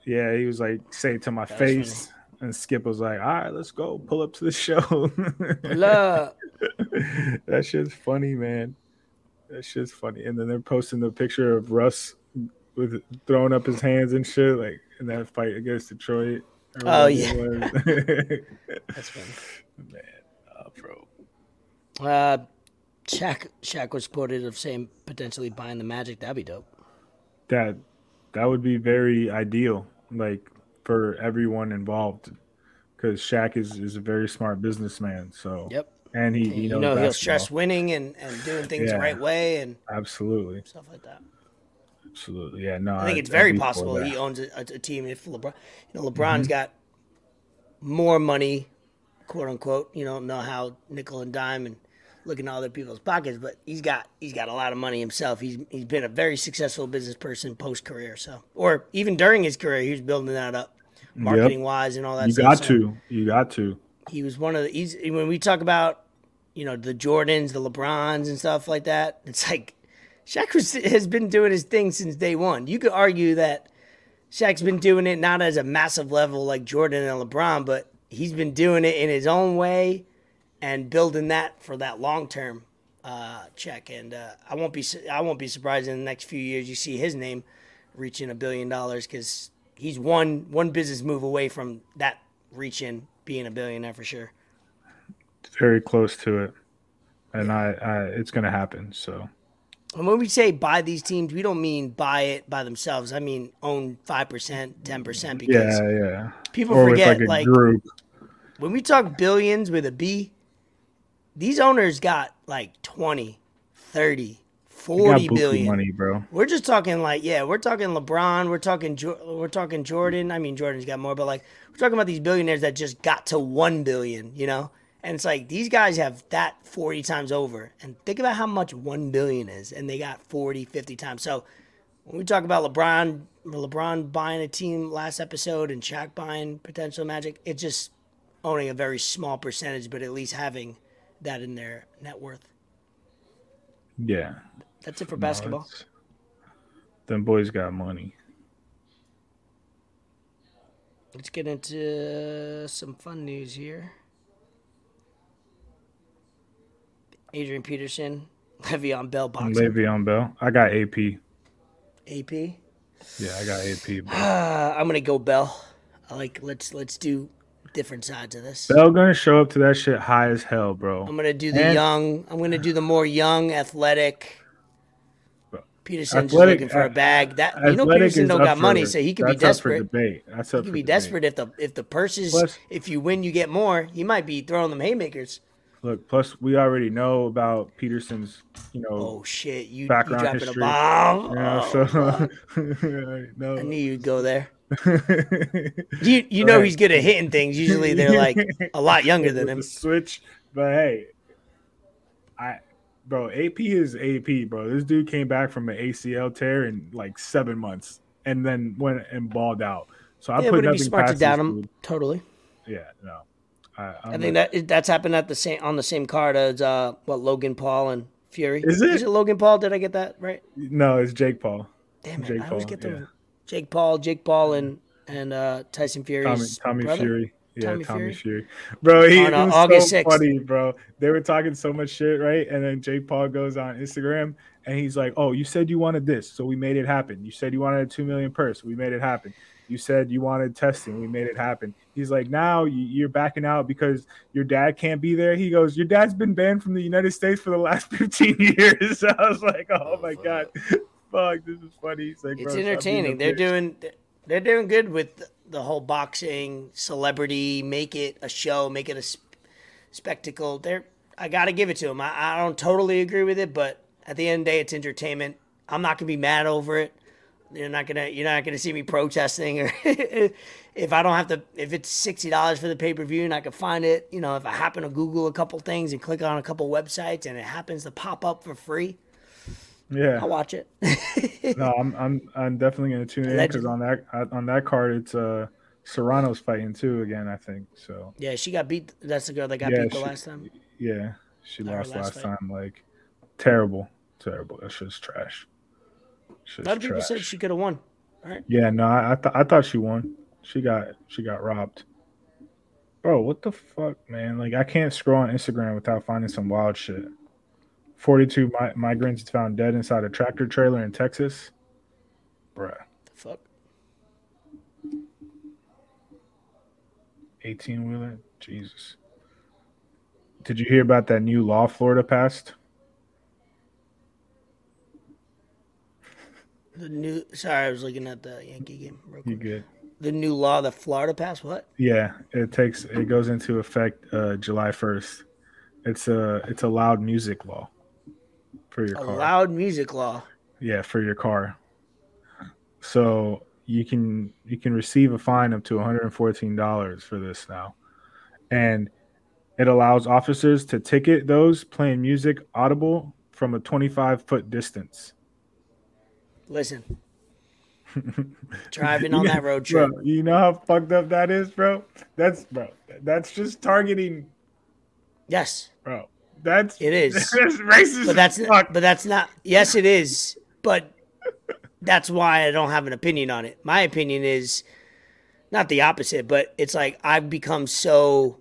Yeah, he was like, "Say it to my was face," and Skip was like, "All right, let's go, pull up to the show." Love. that shit's funny, man. That shit's funny. And then they're posting the picture of Russ with throwing up his hands and shit, like in that fight against Detroit. Oh, yeah. That's funny. man, oh, bro. Uh, Shaq, Shaq was quoted of saying potentially buying the Magic. That'd be dope. That that would be very ideal, like for everyone involved, because Shaq is is a very smart businessman. So Yep. and he, he you knows know he'll stress winning and, and doing things the right way and Absolutely, stuff like that. absolutely. Yeah, no, I think I'd- it's very I'd be for possible he owns a, a, team. If LeBron, you know, Mm-hmm. LeBron's got more money, quote unquote. You don't know how nickel and dime and looking at other people's pockets, but he's got he's got a lot of money himself. He's he's been a very successful business person post career. So, or even during his career, he was building that up, marketing wise and all that. You stuff. got So to, you got to. He was one of the. He's when we talk about you know the Jordans, the LeBrons, and stuff like that. It's like Shaq was, has been doing his thing since day one. You could argue that Shaq's been doing it not as a massive level like Jordan and LeBron, but he's been doing it in his own way and building that for that long term uh, check. And uh, I won't be I won't be surprised in the next few years you see his name reaching a billion dollars because he's one one business move away from that reaching being a billionaire for sure. very close to it, and I, I it's gonna happen. So And when we say buy these teams, we don't mean buy it by themselves. I mean own five percent, ten percent, because yeah, yeah. people Or forget like, like when we talk billions with a B, these owners got like 20, 30, You 40 got billion. money, bro. We're just talking like, yeah, we're talking LeBron, we're talking we're talking Jordan. I mean, Jordan's got more, but like we're talking about these billionaires that just got to 1 billion, you know? And it's like these guys have that 40 times over. And think about how much 1 billion is and they got 40, 50 times. So when we talk about LeBron LeBron buying a team last episode and Shaq buying potential Magic. It's just owning a very small percentage, but at least having that in their net worth. Yeah. That's it for No, basketball. them boys got money. Let's get into some fun news here. Adrian Peterson, Le'Veon Bell boxing. Le'Veon Bell. I got AP. AP. Yeah, I got AP. Uh, I'm gonna go Bell. I like let's let's do different sides of this. Bell gonna show up to that shit high as hell, bro. I'm gonna do the And- young. I'm gonna do the more young, athletic. Peterson's just athletic- looking for a bag. That you know Peterson is don't got for- money, so he could be desperate. For debate. That's up He could be debate. desperate if the if the purses. Plus- if you win, you get more. He might be throwing them haymakers. Look, plus we already know about Peterson's, you know, Oh shit! You you Background dropping history. a bomb? you know, Oh, so I knew you'd go there. You you know Right. he's good at hitting things. Usually they're like a lot younger than him. switch, but hey, I, bro, AP is AP, bro. This dude came back from an ACL tear in like seven months, and then went and balled out. So I Yeah, put would it be nothing smart to past doubt this him? Totally. Yeah, no. I, I think that that's happened at the same on the same card as uh what Logan Paul and Fury. Is it? Is it Logan Paul? Did I get that right? no, it's Jake Paul, Damn it! Jake I always Paul, get them. yeah. Jake Paul, Jake Paul, and and uh, Tyson Tommy, Fury's Tommy brother? Fury. Yeah, Tommy Tommy, Fury? Fury. Bro, he On, uh, it was August so 6th. funny, bro. They were talking so much shit, right? And then Jake Paul goes on Instagram and he's like, "Oh, you said you wanted this, so we made it happen. You said you wanted a two million purse, we made it happen. You said you wanted testing, we made it happen." He's like, "Now you- you're backing out because your dad can't be there." He goes, "Your dad's been banned from the United States for the last 15 years." I was like, "Oh my god." Fuck, this is funny. He's like, It's "Bro, stop being a entertaining. They're bitch." doing they're doing good with the whole boxing celebrity. Make it a show. Make it a sp- spectacle. They're I got to give it to them. I, I don't totally agree with it, but at the end of the day, it's entertainment. I'm not gonna be mad over it. You're not gonna you're not gonna see me protesting or if I don't have to if it's sixty dollars for the pay per view and I can find it. You know, if I happen to Google a couple things and click on a couple websites and it happens to pop up for free, Yeah. I'll watch it. No, I'm I'm I'm definitely gonna tune in because on that on that card it's uh Serrano's fighting too again I think so yeah, she got beat. That's the girl that got Yeah, beat the she- last time. yeah she Not lost last last time like terrible terrible that's just trash A lot of people said she could have won. Right. yeah no I I, th- I thought she won she got she got robbed bro what the fuck man like I can't scroll on Instagram without finding some wild shit 42 mi- migrants found dead inside a tractor trailer in Texas bruh The fuck? 18 wheeler. Jesus. Did you hear about that new law Florida passed? The new. Sorry, I was looking at the Yankee game. Real You good? The new law that Florida passed. What? Yeah, it takes it goes into effect uh, July 1st. It's a it's a loud music law for your A car. loud music law. Yeah, for your car. So you can you can receive a fine up to $114 for this now. And it allows officers to ticket those playing music audible from a 25 foot distance. Listen, driving on that road trip. Bro, you know how fucked up that is, bro? That's bro. That's just targeting, Yes, bro. That's It is. That's racist. but that's fuck. but that's not. Yes, it is. But that's why I don't have an opinion on it. My opinion is not the opposite, but it's like I've become so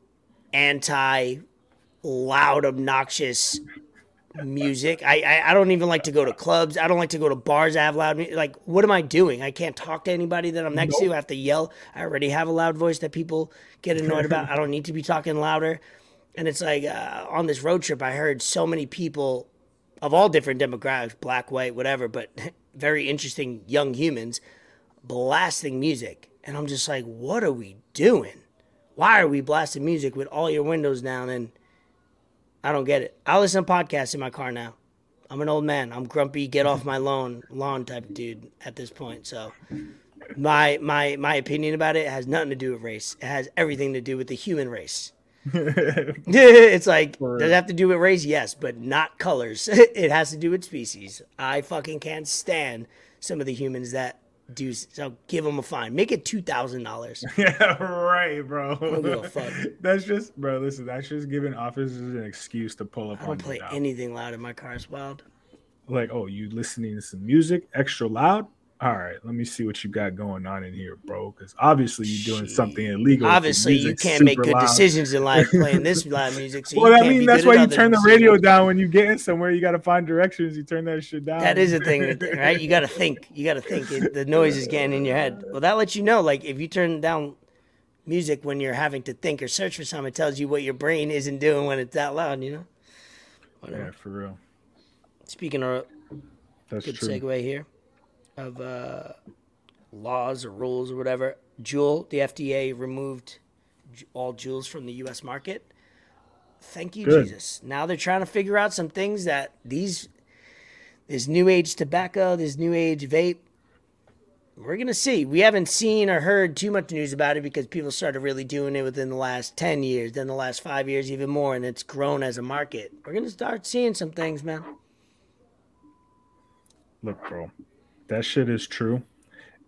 anti loud, obnoxious music. I, I I don't even like to go to clubs. I don't like to go to bars that have loud music. Like, what am I doing? I can't talk to anybody that I'm next to. I have to yell. I already have a loud voice that people get annoyed about. I don't need to be talking louder. And it's like uh, on this road trip, I heard so many people of all different demographics, black, white, whatever, but very interesting young humans blasting music. And I'm just like, what are we doing? Why are we blasting music with all your windows down? And I don't get it. I listen to podcasts in my car now. I'm an old man. I'm grumpy, get off my lawn, lawn type dude at this point. So my my my opinion about it has nothing to do with race. It has everything to do with the human race. it's like For does it have to do with race? Yes, but not colors. it has to do with species. I fucking can't stand some of the humans that do so. Give them a fine. Make it two thousand dollars. Yeah, right, bro. don't give a fuck. That's just, bro. Listen, that's just giving officers an excuse to pull up I on don't play anything loud in my car. It's wild. Like, oh, you listening to some music extra loud? All right, let me see what you got going on in here, bro. Because obviously you're doing something illegal. Obviously, you can't make good loud. decisions in life playing this loud music. So Well, I mean, that's why you turn the radio down when you get in somewhere. You got to find directions. You turn that shit down. That is a thing, right? You got to think. You got to think. It, the noise is getting in your head. Well, that lets you know, like, if you turn down music when you're having to think or search for something, it tells you what your brain isn't doing when it's that loud. You know. yeah, for real. Speaking of That's good true. segue here of uh, laws or rules or whatever. Juul, the FDA removed all Juuls from the U.S. market. Thank you, Good. Jesus. Now they're trying to figure out some things that these this new age tobacco, this new age vape. We're gonna see. We haven't seen or heard too much news about it because people started really doing it within the last ten years, then the last five years even more, and it's grown as a market. We're gonna start seeing some things, man. Look, bro, that shit is true.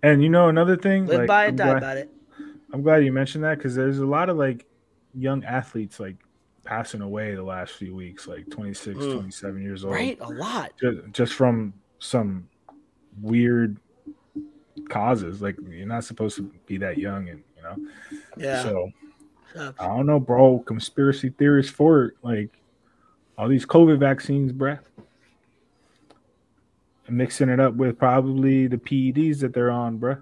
And you know another thing, Live like, by it, I'm die glad- by it. I'm glad you mentioned that because there's a lot of like young athletes like passing away the last few weeks, like 26, Mm. 27 years old, Right, a lot. Just, just from some weird causes. Like you're not supposed to be that young, and you know. Yeah. So sucks. I don't know, bro. Conspiracy theories for it, like all these COVID vaccines, bruh. Mixing it up with probably the PEDs that they're on, bruh.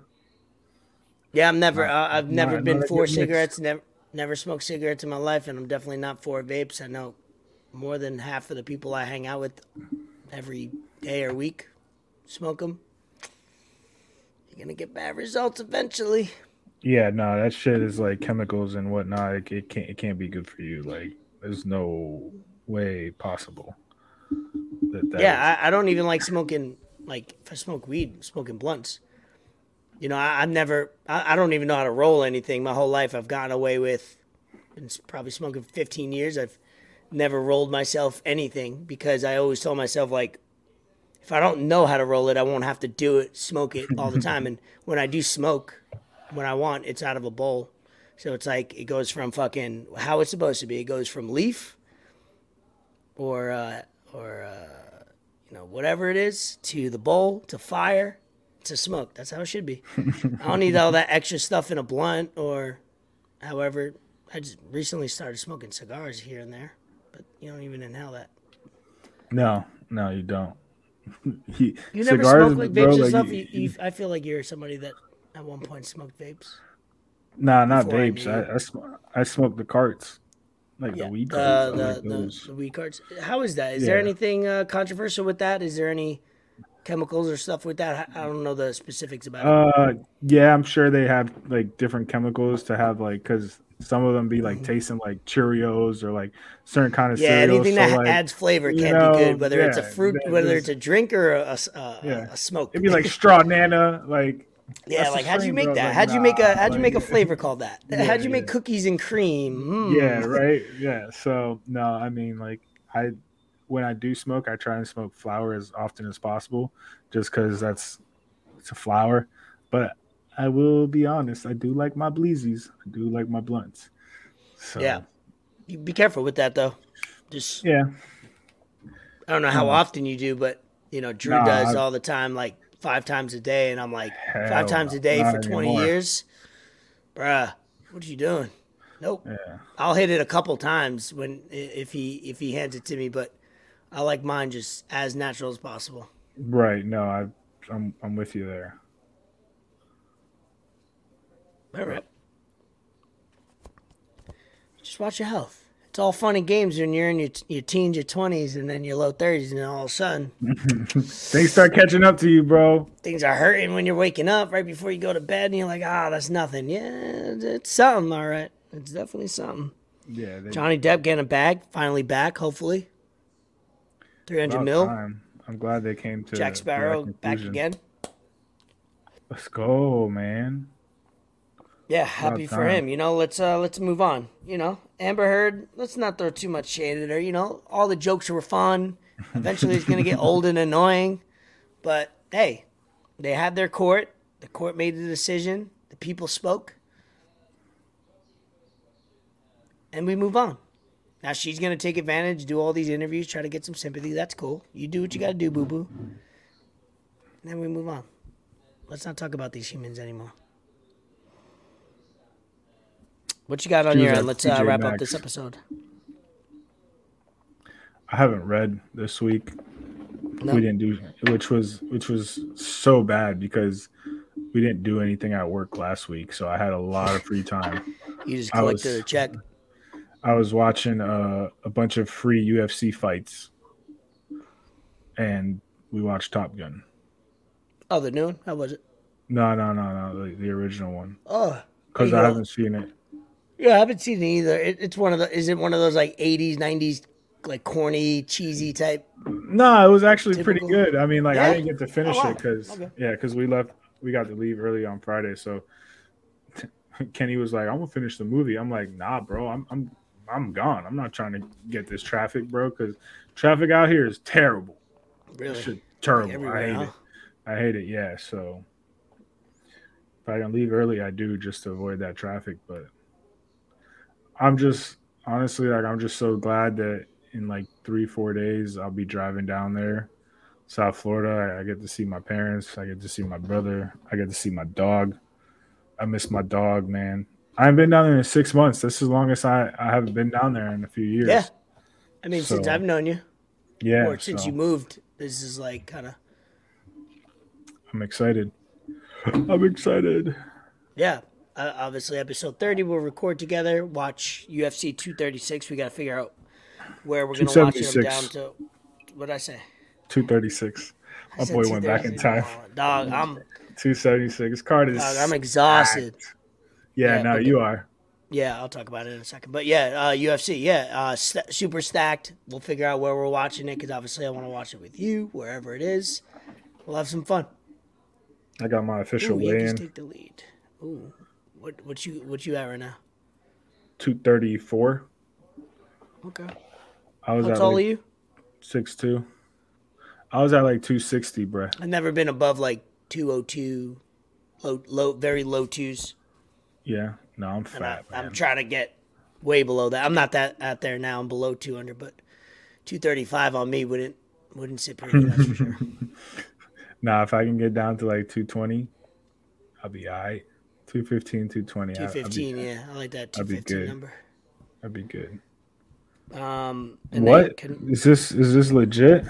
Yeah, I'm never. Uh, I've never not- been not for cigarettes. Never, never smoked cigarettes in my life, and I'm definitely not for vapes. I know more than half of the people I hang out with every day or week smoke them. You're gonna get bad results eventually. Yeah, no, that shit is like chemicals and whatnot. It, it can't it can't be good for you. Like, there's no way possible. That, that yeah, I, I don't even like smoking. Like if I smoke weed, I'm smoking blunts. You know, I, I've never. I, I don't even know how to roll anything. My whole life, I've gotten away with. Been probably smoking 15 years. I've never rolled myself anything because I always told myself like, if I don't know how to roll it, I won't have to do it, smoke it all the time. and when I do smoke, when I want, it's out of a bowl. So it's like it goes from fucking how it's supposed to be. It goes from leaf, or uh, or uh, you know whatever it is, to the bowl, to fire, to smoke. That's how it should be. I don't need all that extra stuff in a blunt or, however. I just recently started smoking cigars here and there, but you don't even inhale that. no, no, you don't. He- You never smoke like vapes and stuff. you- You, you, I feel like you're somebody that at one point smoked vapes. Nah, not before I vapes. I I, sm- I smoke the carts, like Yeah, the weed the carts. I the, like the, the weed cards. How is that? Is there anything uh, controversial with that? Is there any chemicals or stuff with that? I don't know the specifics about it. Uh, yeah, I'm sure they have like different chemicals to have like because some of them be like tasting like Cheerios or like certain kind of Mm-hmm. Yeah, cereals. anything so, that like, adds flavor can't be know, good. Whether it's a fruit, whether is- it's a drink or a, a uh, Yeah. a smoke. it'd be like straw nana, like yeah, that's like how'd you make bro. that? Like, how'd you make a how'd you make a flavor called that? Yeah, how'd you make cookies and cream? Mm. yeah, right, yeah. So no, I mean like I when I do smoke, I try and smoke flower as often as possible, just because that's it's a flower. But I will be honest, I do like my bleezies. I do like my blunts. So, Yeah. You be careful with that though. Just yeah. I don't know how Mm. often you do, but you know, Drew Nah, does I- all the time, like five times a day, and I'm like, Hell five times a day for 20 anymore. years, bruh. What are you doing? Nope. Yeah. I'll hit it a couple times when if he if he hands it to me, but I like mine just as natural as possible. Right. No, I, I'm I'm with you there. All right. Just watch your health. It's all fun and games when you're in your, your teens, your 20s, and then your low 30s, and then all of a sudden Things start catching up to you, bro. things are hurting when you're waking up right before you go to bed, and you're like, ah, that's nothing. Yeah, it's something, all right. It's definitely something. Yeah. They, Johnny Depp getting a bag, finally back, hopefully. 300 mil. time. I'm glad they came to Jack Sparrow back again. Let's go, man. Yeah, happy for him. You know, let's uh let's move on. You know, Amber Heard. Let's not throw too much shade at her. You know, all the jokes were fun. Eventually, it's gonna get old and annoying. But hey, they had their court. The court made the decision. The people spoke. And we move on. Now she's going to take advantage, do all these interviews, try to get some sympathy. That's cool. You do what you got to do, boo boo. Then we move on. Let's not talk about these humans anymore. What you got on She your end? Let's uh, wrap up this episode. I haven't read this week. No. We didn't do, which was which was so bad because we didn't do anything at work last week, so I had a lot of free time. You just I was- collected a check. I was watching uh, a bunch of free UFC fights, and we watched Top Gun. Oh, the new one? How was it? No, no, no, no, the, the original one Oh, because I haven't seen it. Yeah, I haven't seen it either. It, it's one of the. Is it one of those like '80s, '90s, like corny, cheesy type? No, it was actually pretty good. I mean, like Yeah? I didn't get to finish oh, wow. it because Okay. yeah, because we left. We got to leave early on Friday, so Kenny was like, "I'm gonna finish the movie." I'm like, "Nah, bro, I'm I'm I'm gone. I'm not trying to get this traffic, bro, because traffic out here is terrible. Really? Shit, terrible. I hate huh? it. I hate it. Yeah. So if I can leave early, I do just to avoid that traffic. But I'm just honestly like I'm just so glad that in like three four days I'll be driving down there, South Florida. I, I get to see my parents. I get to see my brother. I get to see my dog. I miss my dog, man. I haven't been down there in six months. This is the longest I, I haven't been down there in a few years. Yeah. I mean, since I've known you, Yeah. or since so you moved, this is like kind of I'm excited. I'm excited. yeah. Uh, obviously, episode 30, we'll record together, watch UFC 236. We got to figure out where we're going to watch them 276. down to. What I say? 236. My boy went back in time. Dog, I'm, 276. Card is. dog, I'm exhausted. stacked. Yeah, Yeah, no, you are. Yeah, I'll talk about it in a second. But yeah, uh, UFC, yeah, uh, st- super stacked. We'll figure out where we're watching it because obviously I want to watch it with you, wherever it is. We'll have some fun. I got my official Ooh, take the lead. Ooh, what what you what you at right now? 234. Okay, I was how tall are like you? 6'2". I was at like 260, bruh. I've never been above like two oh two, low low very low twos. Yeah. No, I'm I, fat, man. I'm trying to get way below that. I'm not that out there now. I'm below two hundred, but two thirty five on me wouldn't wouldn't sit pretty. That's for sure. nah, if I can get down to like 220, I'll be all right. 215, 220. I- I'll be- yeah, I like that two I'd be good. number. I'd be good. Um, and What can- is this? Is this legit?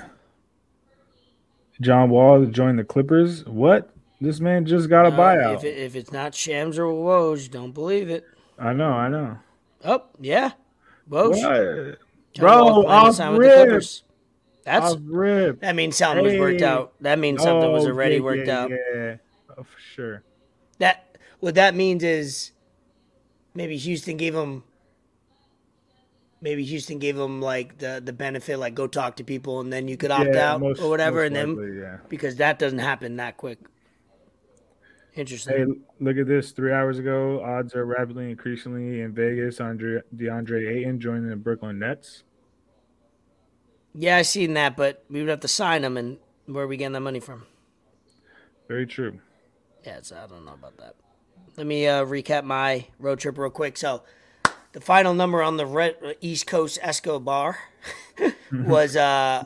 John Wall joined the Clippers. What? This man just got a uh, buyout. If, it, if it's not Shams or Woj, don't believe it. I know, I know. Oh yeah, Woj. Bro, off sign with the rip. Clippers. That's Off rip. that means something was worked out. That means something was Oh, already yeah, worked yeah, out. Yeah, oh, for sure. That what that means is maybe Houston gave him maybe Houston gave him like the the benefit like go talk to people and then you could opt Yeah, out most- or whatever and then likely, yeah. because that doesn't happen that quick. Interesting. Hey, look at this. Three hours ago, odds are rapidly increasingly in Vegas. Andre DeAndre Ayton joining the Brooklyn Nets. Yeah, I seen that, but we would have to sign him and where are we getting that money from? Very true. Yeah, so I don't know about that. Let me uh, recap my road trip real quick. So, the final number on the Red, East Coast Escobar was uh,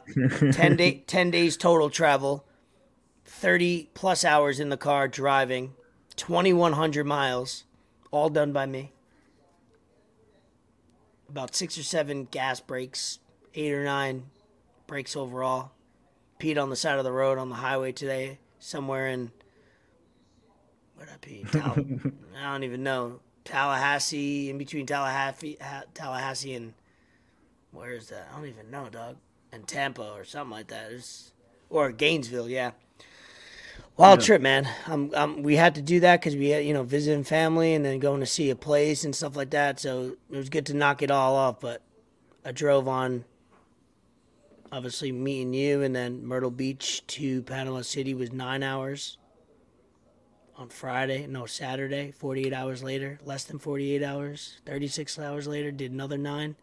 10, day, 10 days total travel, 30 plus hours in the car driving, 2,100 miles, all done by me. About six or seven gas breaks, eight or nine breaks overall. Peed on the side of the road on the highway today, somewhere in Where'd I pee? Tal- I don't even know. Tallahassee, in between Tallahassee, ha- Tallahassee and where is that? I don't even know, dog. And Tampa or something like that. It's, or Gainesville, yeah. Wild trip, man. Um, um, we had to do that because we had, you know, visiting family and then going to see a place and stuff like that. So it was good to knock it all off. But I drove on, obviously meeting you, and then Myrtle Beach to Panama City was nine hours on Friday, no, Saturday, 48 hours later, less than 48 hours, 36 hours later, did another nine.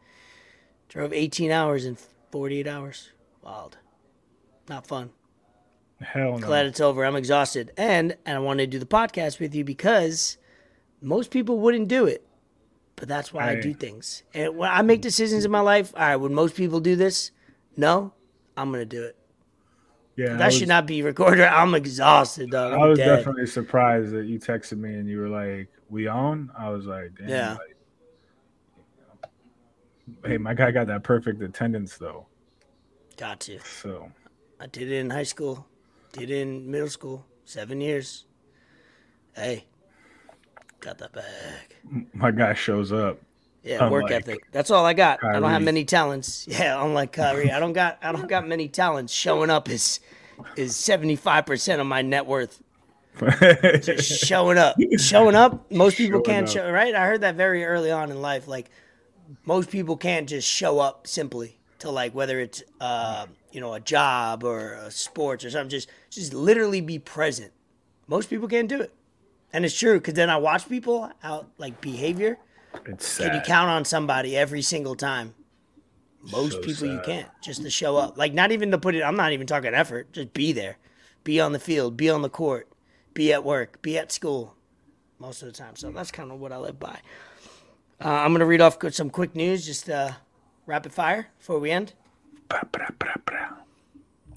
Drove 18 hours in 48 hours. Wild. Not fun. Hell no. Glad it's over. I'm exhausted, and and I wanted to do the podcast with you because most people wouldn't do it, but that's why I Hey. do things. And when I make decisions in my life, all right, would most people do this? No, I'm gonna do it. Yeah, That was, should not be recorded. I'm exhausted, dog. I'm I was dead. definitely surprised that you texted me and you were like, "We on?" I was like, Damn, Yeah. like, hey, my guy got that perfect attendance though. Got to. So I did it in high school. Did it in middle school. Seven years. Hey, got that bag. my guy shows up. Yeah, work ethic. That's all I got. I don't have many talents. Yeah, unlike Kyrie, I don't got I don't got many talents. Showing up is is seventy five percent of my net worth. Just showing up, showing up. Most people Showing can't up. show. Right? I heard that very early on in life. Like most people can't just show up simply to like whether it's uh you know a job or a sports or something. Just just literally be present. Most people can't do it, and it's true because then I watch people out like behavior. It's Can you count on somebody every single time? Most So people you can't just to show up. Like not even to put it. I'm not even talking effort. Just be there, be on the field, be on the court, be at work, be at school. Most of the time. So that's kind of what I live by. Uh, I'm gonna read off some quick news, just uh, rapid fire before we end.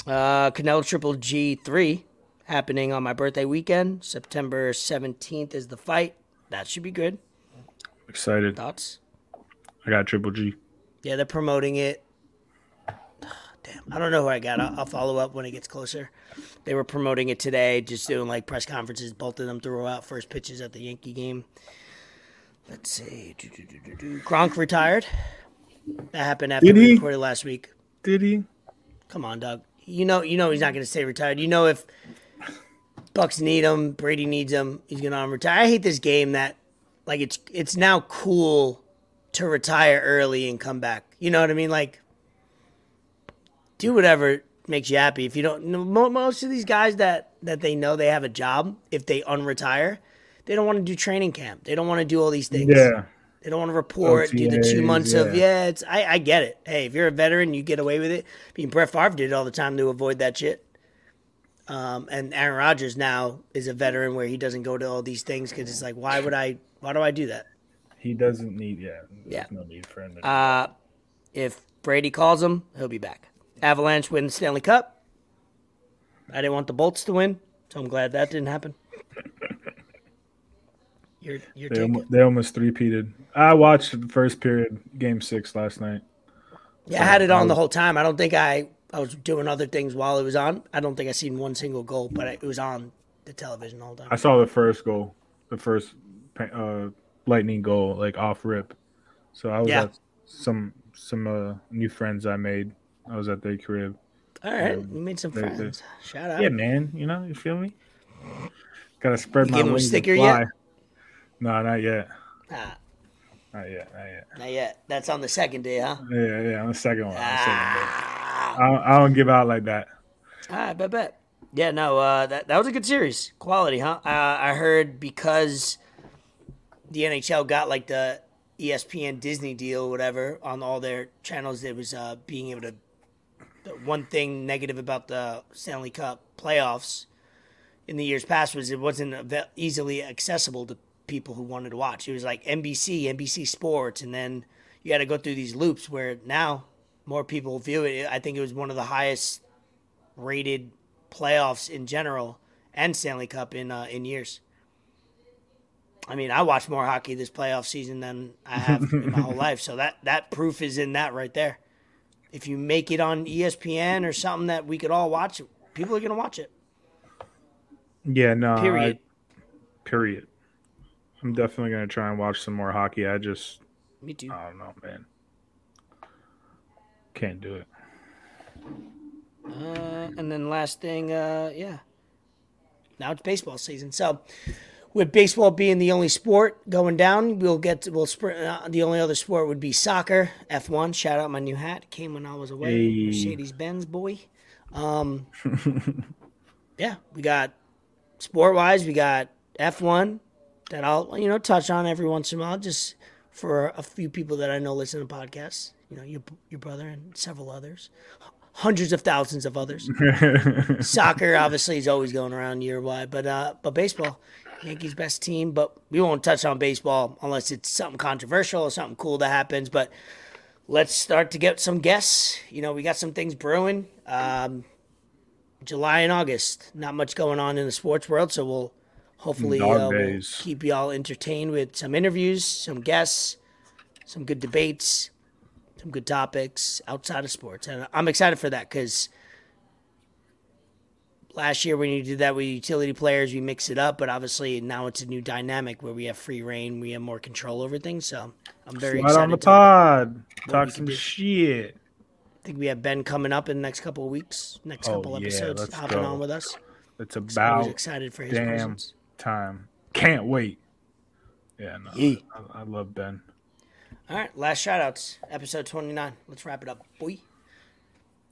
Uh, Canelo Triple G three happening on my birthday weekend. September 17th is the fight. That should be good. Excited. Thoughts? I got Triple G. Yeah, they're promoting it. Damn, I don't know who I got. I'll, I'll follow up when it gets closer. They were promoting it today, just doing like press conferences. Both of them threw out first pitches at the Yankee game. Let's see. Gronk retired. That happened after Did we he? recorded last week. Did he? Come on, Doug. You know, you know he's not going to stay retired. You know if Bucs need him, Brady needs him, he's going to retire. I hate this game that, like, it's it's now cool to retire early and come back. You know what I mean? Like, do whatever makes you happy. If you don't, most of these guys that that they know they have a job, if they unretire, they don't want to do training camp. They don't want to do all these things. Yeah. They don't want to report, do the two OTAs, months of yeah. yeah. It's I, I get it. Hey, if you're a veteran, you get away with it. I mean, Brett Favre did it all the time to avoid that shit. Um, and Aaron Rodgers now is a veteran where he doesn't go to all these things because it's like, why would I? Why do I do that? He doesn't need. Yeah. There's Yeah. no need for him. To Uh, if Brady calls him, he'll be back. Avalanche win Stanley Cup. I didn't want the Bolts to win, so I'm glad that didn't happen. You're you're they, almost, they almost three-peated. I watched the first period, game six last night. Yeah, I had it on I the whole time. I don't think I I was doing other things while it was on. I don't think I seen one single goal, but it was on the television all the time. I saw the first goal, the first uh, lightning goal, like off rip. So I was Yeah. at some some uh, new friends I made. I was at their crib. All right, you made some they- they- friends. Shout out. Yeah, man. You know, you feel me? Gotta spread You my gave 'em a wings sticker fly. yet? No, not yet. Ah, Not yet. Not yet. not yet. That's on the second day, huh? Yeah, yeah. On the second one. on the second. Ah, I, don't, I don't give out like that. I bet, bet. Yeah, no, uh, that that was a good series. Quality, huh? Uh, I heard because the NHL got like the ESPN Disney deal, or whatever, on all their channels. It was uh, being able to. One thing negative about the Stanley Cup playoffs in the years past was it wasn't easily accessible to people who wanted to watch. It was like NBC, NBC Sports, and then you had to go through these loops where now more people view it. I think it was one of the highest rated playoffs in general and Stanley Cup in uh, in years. I mean, I watched more hockey this playoff season than I have in my whole life, so that that proof is in that right there. If you make it on ESPN or something that we could all watch, people are gonna watch it. Yeah, no. I- Period. period. I'm definitely gonna try and watch some more hockey. I just, Me too. I don't know, man. Can't do it. Uh, and then last thing, uh, yeah. Now it's baseball season. So, with baseball being the only sport going down, we'll get to, we'll sprint. Uh, the only other sport would be soccer, F1. Shout out my new hat. Came when I was away. Hey. Mercedes Benz boy. Um, yeah, we got sport wise, we got F1 that I'll you know touch on every once in a while, just for a few people that I know listen to podcasts. You know, your your brother and several others. Hundreds of thousands of others. Soccer obviously is always going around year wide, but uh, but baseball, Yankees best team. But we won't touch on baseball unless it's something controversial or something cool that happens. But let's start to get some guests. You know, we got some things brewing. Um, July and August, not much going on in the sports world, so we'll hopefully uh, we'll keep y'all entertained with some interviews, some guests, some good debates, some good topics outside of sports, and I'm excited for that because last year when you did that with utility players, we mix it up, but obviously now it's a new dynamic where we have free reign, we have more control over things. So I'm very Slide excited. on the pod. Talk some do. shit. I think we have Ben coming up in the next couple of weeks, next Oh, couple yeah, episodes, hopping go. on with us. It's So about excited for his damn presence. time. Can't wait. Yeah, no. I, I love Ben. All right, last shout outs, episode 29. Let's wrap it up, boy.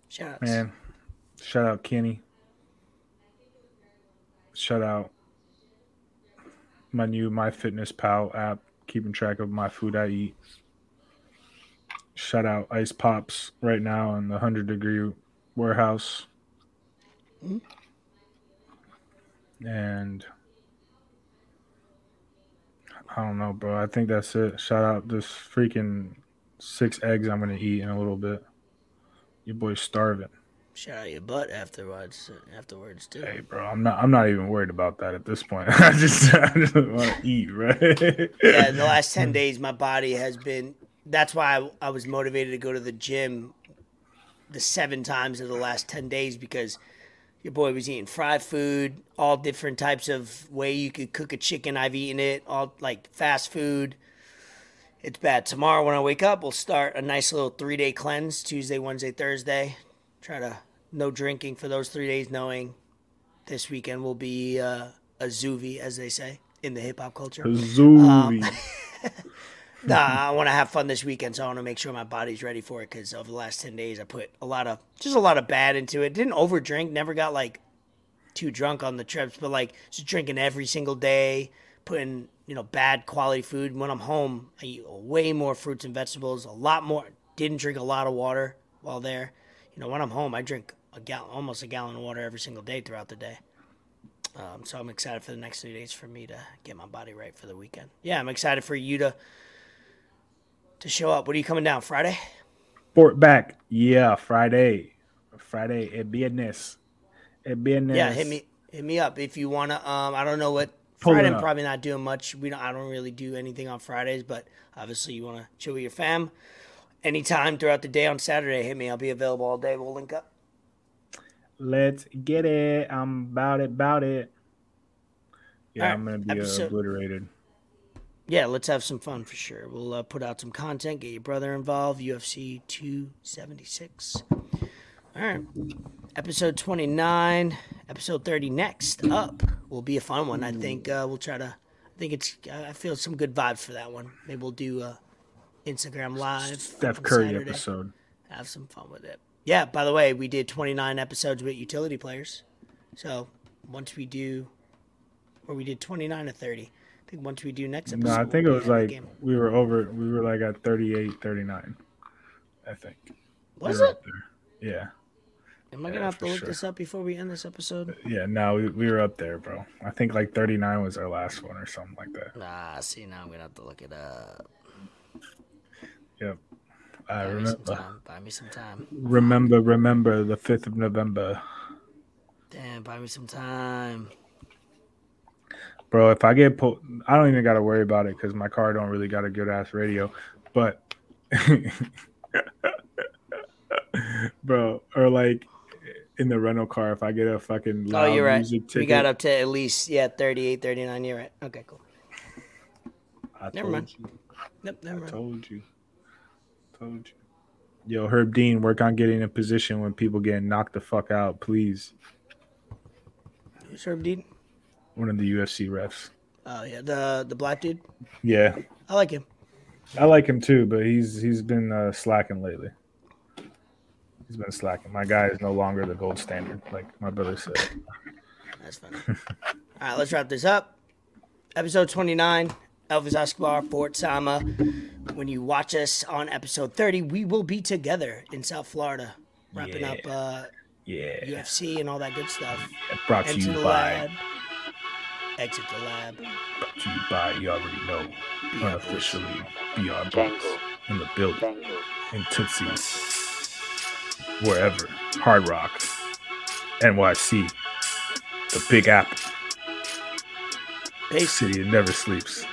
Shout outs. Man, shout out Kenny. Shout out my new MyFitnessPal app, keeping track of my food I eat. Shout out Ice Pops right now in the 100 degree warehouse. Mhm. And I don't know, bro. I think that's it. Shout out this freaking six eggs I'm going to eat in a little bit. Your boy's starving. Shout out your butt afterwards. Afterwards too. Hey, bro, I'm not. I'm not even worried about that at this point. I just, I just want to eat, right? yeah, in the last 10 days, my body has been. That's why I, I was motivated to go to the gym the seven times of the last 10 days because your boy was eating fried food, all different types of way you could cook a chicken. I've eaten it, all like fast food. It's bad. Tomorrow, when I wake up, we'll start a nice little three day cleanse Tuesday, Wednesday, Thursday. Try to no drinking for those three days, knowing this weekend will be uh, a zoovie, as they say in the hip hop culture. Zooey. Nah, I want to have fun this weekend, so I want to make sure my body's ready for it. Because over the last ten days, I put a lot of just a lot of bad into it. Didn't over drink, never got like too drunk on the trips, but like just drinking every single day, putting you know bad quality food. When I'm home, I eat way more fruits and vegetables, a lot more. Didn't drink a lot of water while there. You know, when I'm home, I drink a gallon, almost a gallon of water every single day throughout the day. Um, so I'm excited for the next three days for me to get my body right for the weekend. Yeah, I'm excited for you to to show up. What are you coming down Friday? Fort back. Yeah, Friday. Friday. El viernes. El viernes. Yeah, hit me hit me up if you wanna. Um, I don't know what Pull it Friday. I'm probably not doing much. We don't. I don't really do anything on Fridays, but obviously you wanna chill with your fam. Anytime throughout the day on Saturday, hit me. I'll be available all day. We'll link up. Let's get it. I'm about it. About it. Yeah, right, I'm gonna be episode- obliterated. Yeah, let's have some fun for sure. We'll uh, put out some content, get your brother involved. UFC 276. All right. Episode 29, episode 30 next up will be a fun one. I think uh, we'll try to, I think it's, I feel some good vibes for that one. Maybe we'll do uh, Instagram Live. Steph Curry Saturday. episode. Have some fun with it. Yeah, by the way, we did 29 episodes with utility players. So once we do, or we did 29 to 30. I think once we do next episode. No, I think it was ahead of the like we were over. We were like at 38, 39. I think. Was were it? Yeah. Am I Yeah, gonna have to look sure. this up before we end this episode? Uh, yeah, no, we, we were up there, bro. I think like 39 was our last one or something like that. Nah, see now I'm gonna have to look it up. Yep. I Buy me some remember. time. Buy me some time. Remember, remember the 5th of November. Damn, buy me some time. Bro, if I get pulled, I don't even got to worry about it because my car don't really got a good ass radio. But, bro, or like in the rental car, if I get a fucking loud oh, you're right. music ticket, We got up to at least yeah 38, 39. You're right. Okay, cool. I Never mind. you. Nope, never I mind. told you. Told you. Yo, Herb Dean, work on getting a position when people getting knocked the fuck out, please. Who's Herb Dean? One of the UFC refs. Oh yeah, the the black dude. Yeah, I like him. I like him too, but he's he's been uh, slacking lately. He's been slacking. My guy is no longer the gold standard, like my brother said. That's funny. All right, let's wrap this up. Episode 29, Elvis Escobar, Fort Sama. When you watch us on episode 30, we will be together in South Florida. wrapping Yeah. up uh, Yeah. UFC and all that good stuff. Brought to you by. lab. Exit the lab. Brought to you by. You already know. Be our voice. Unofficially, BR Bucks Django. in the building. In Tootsie, wherever, Hard Rock, NYC, the Big Apple, Peace. city that never sleeps.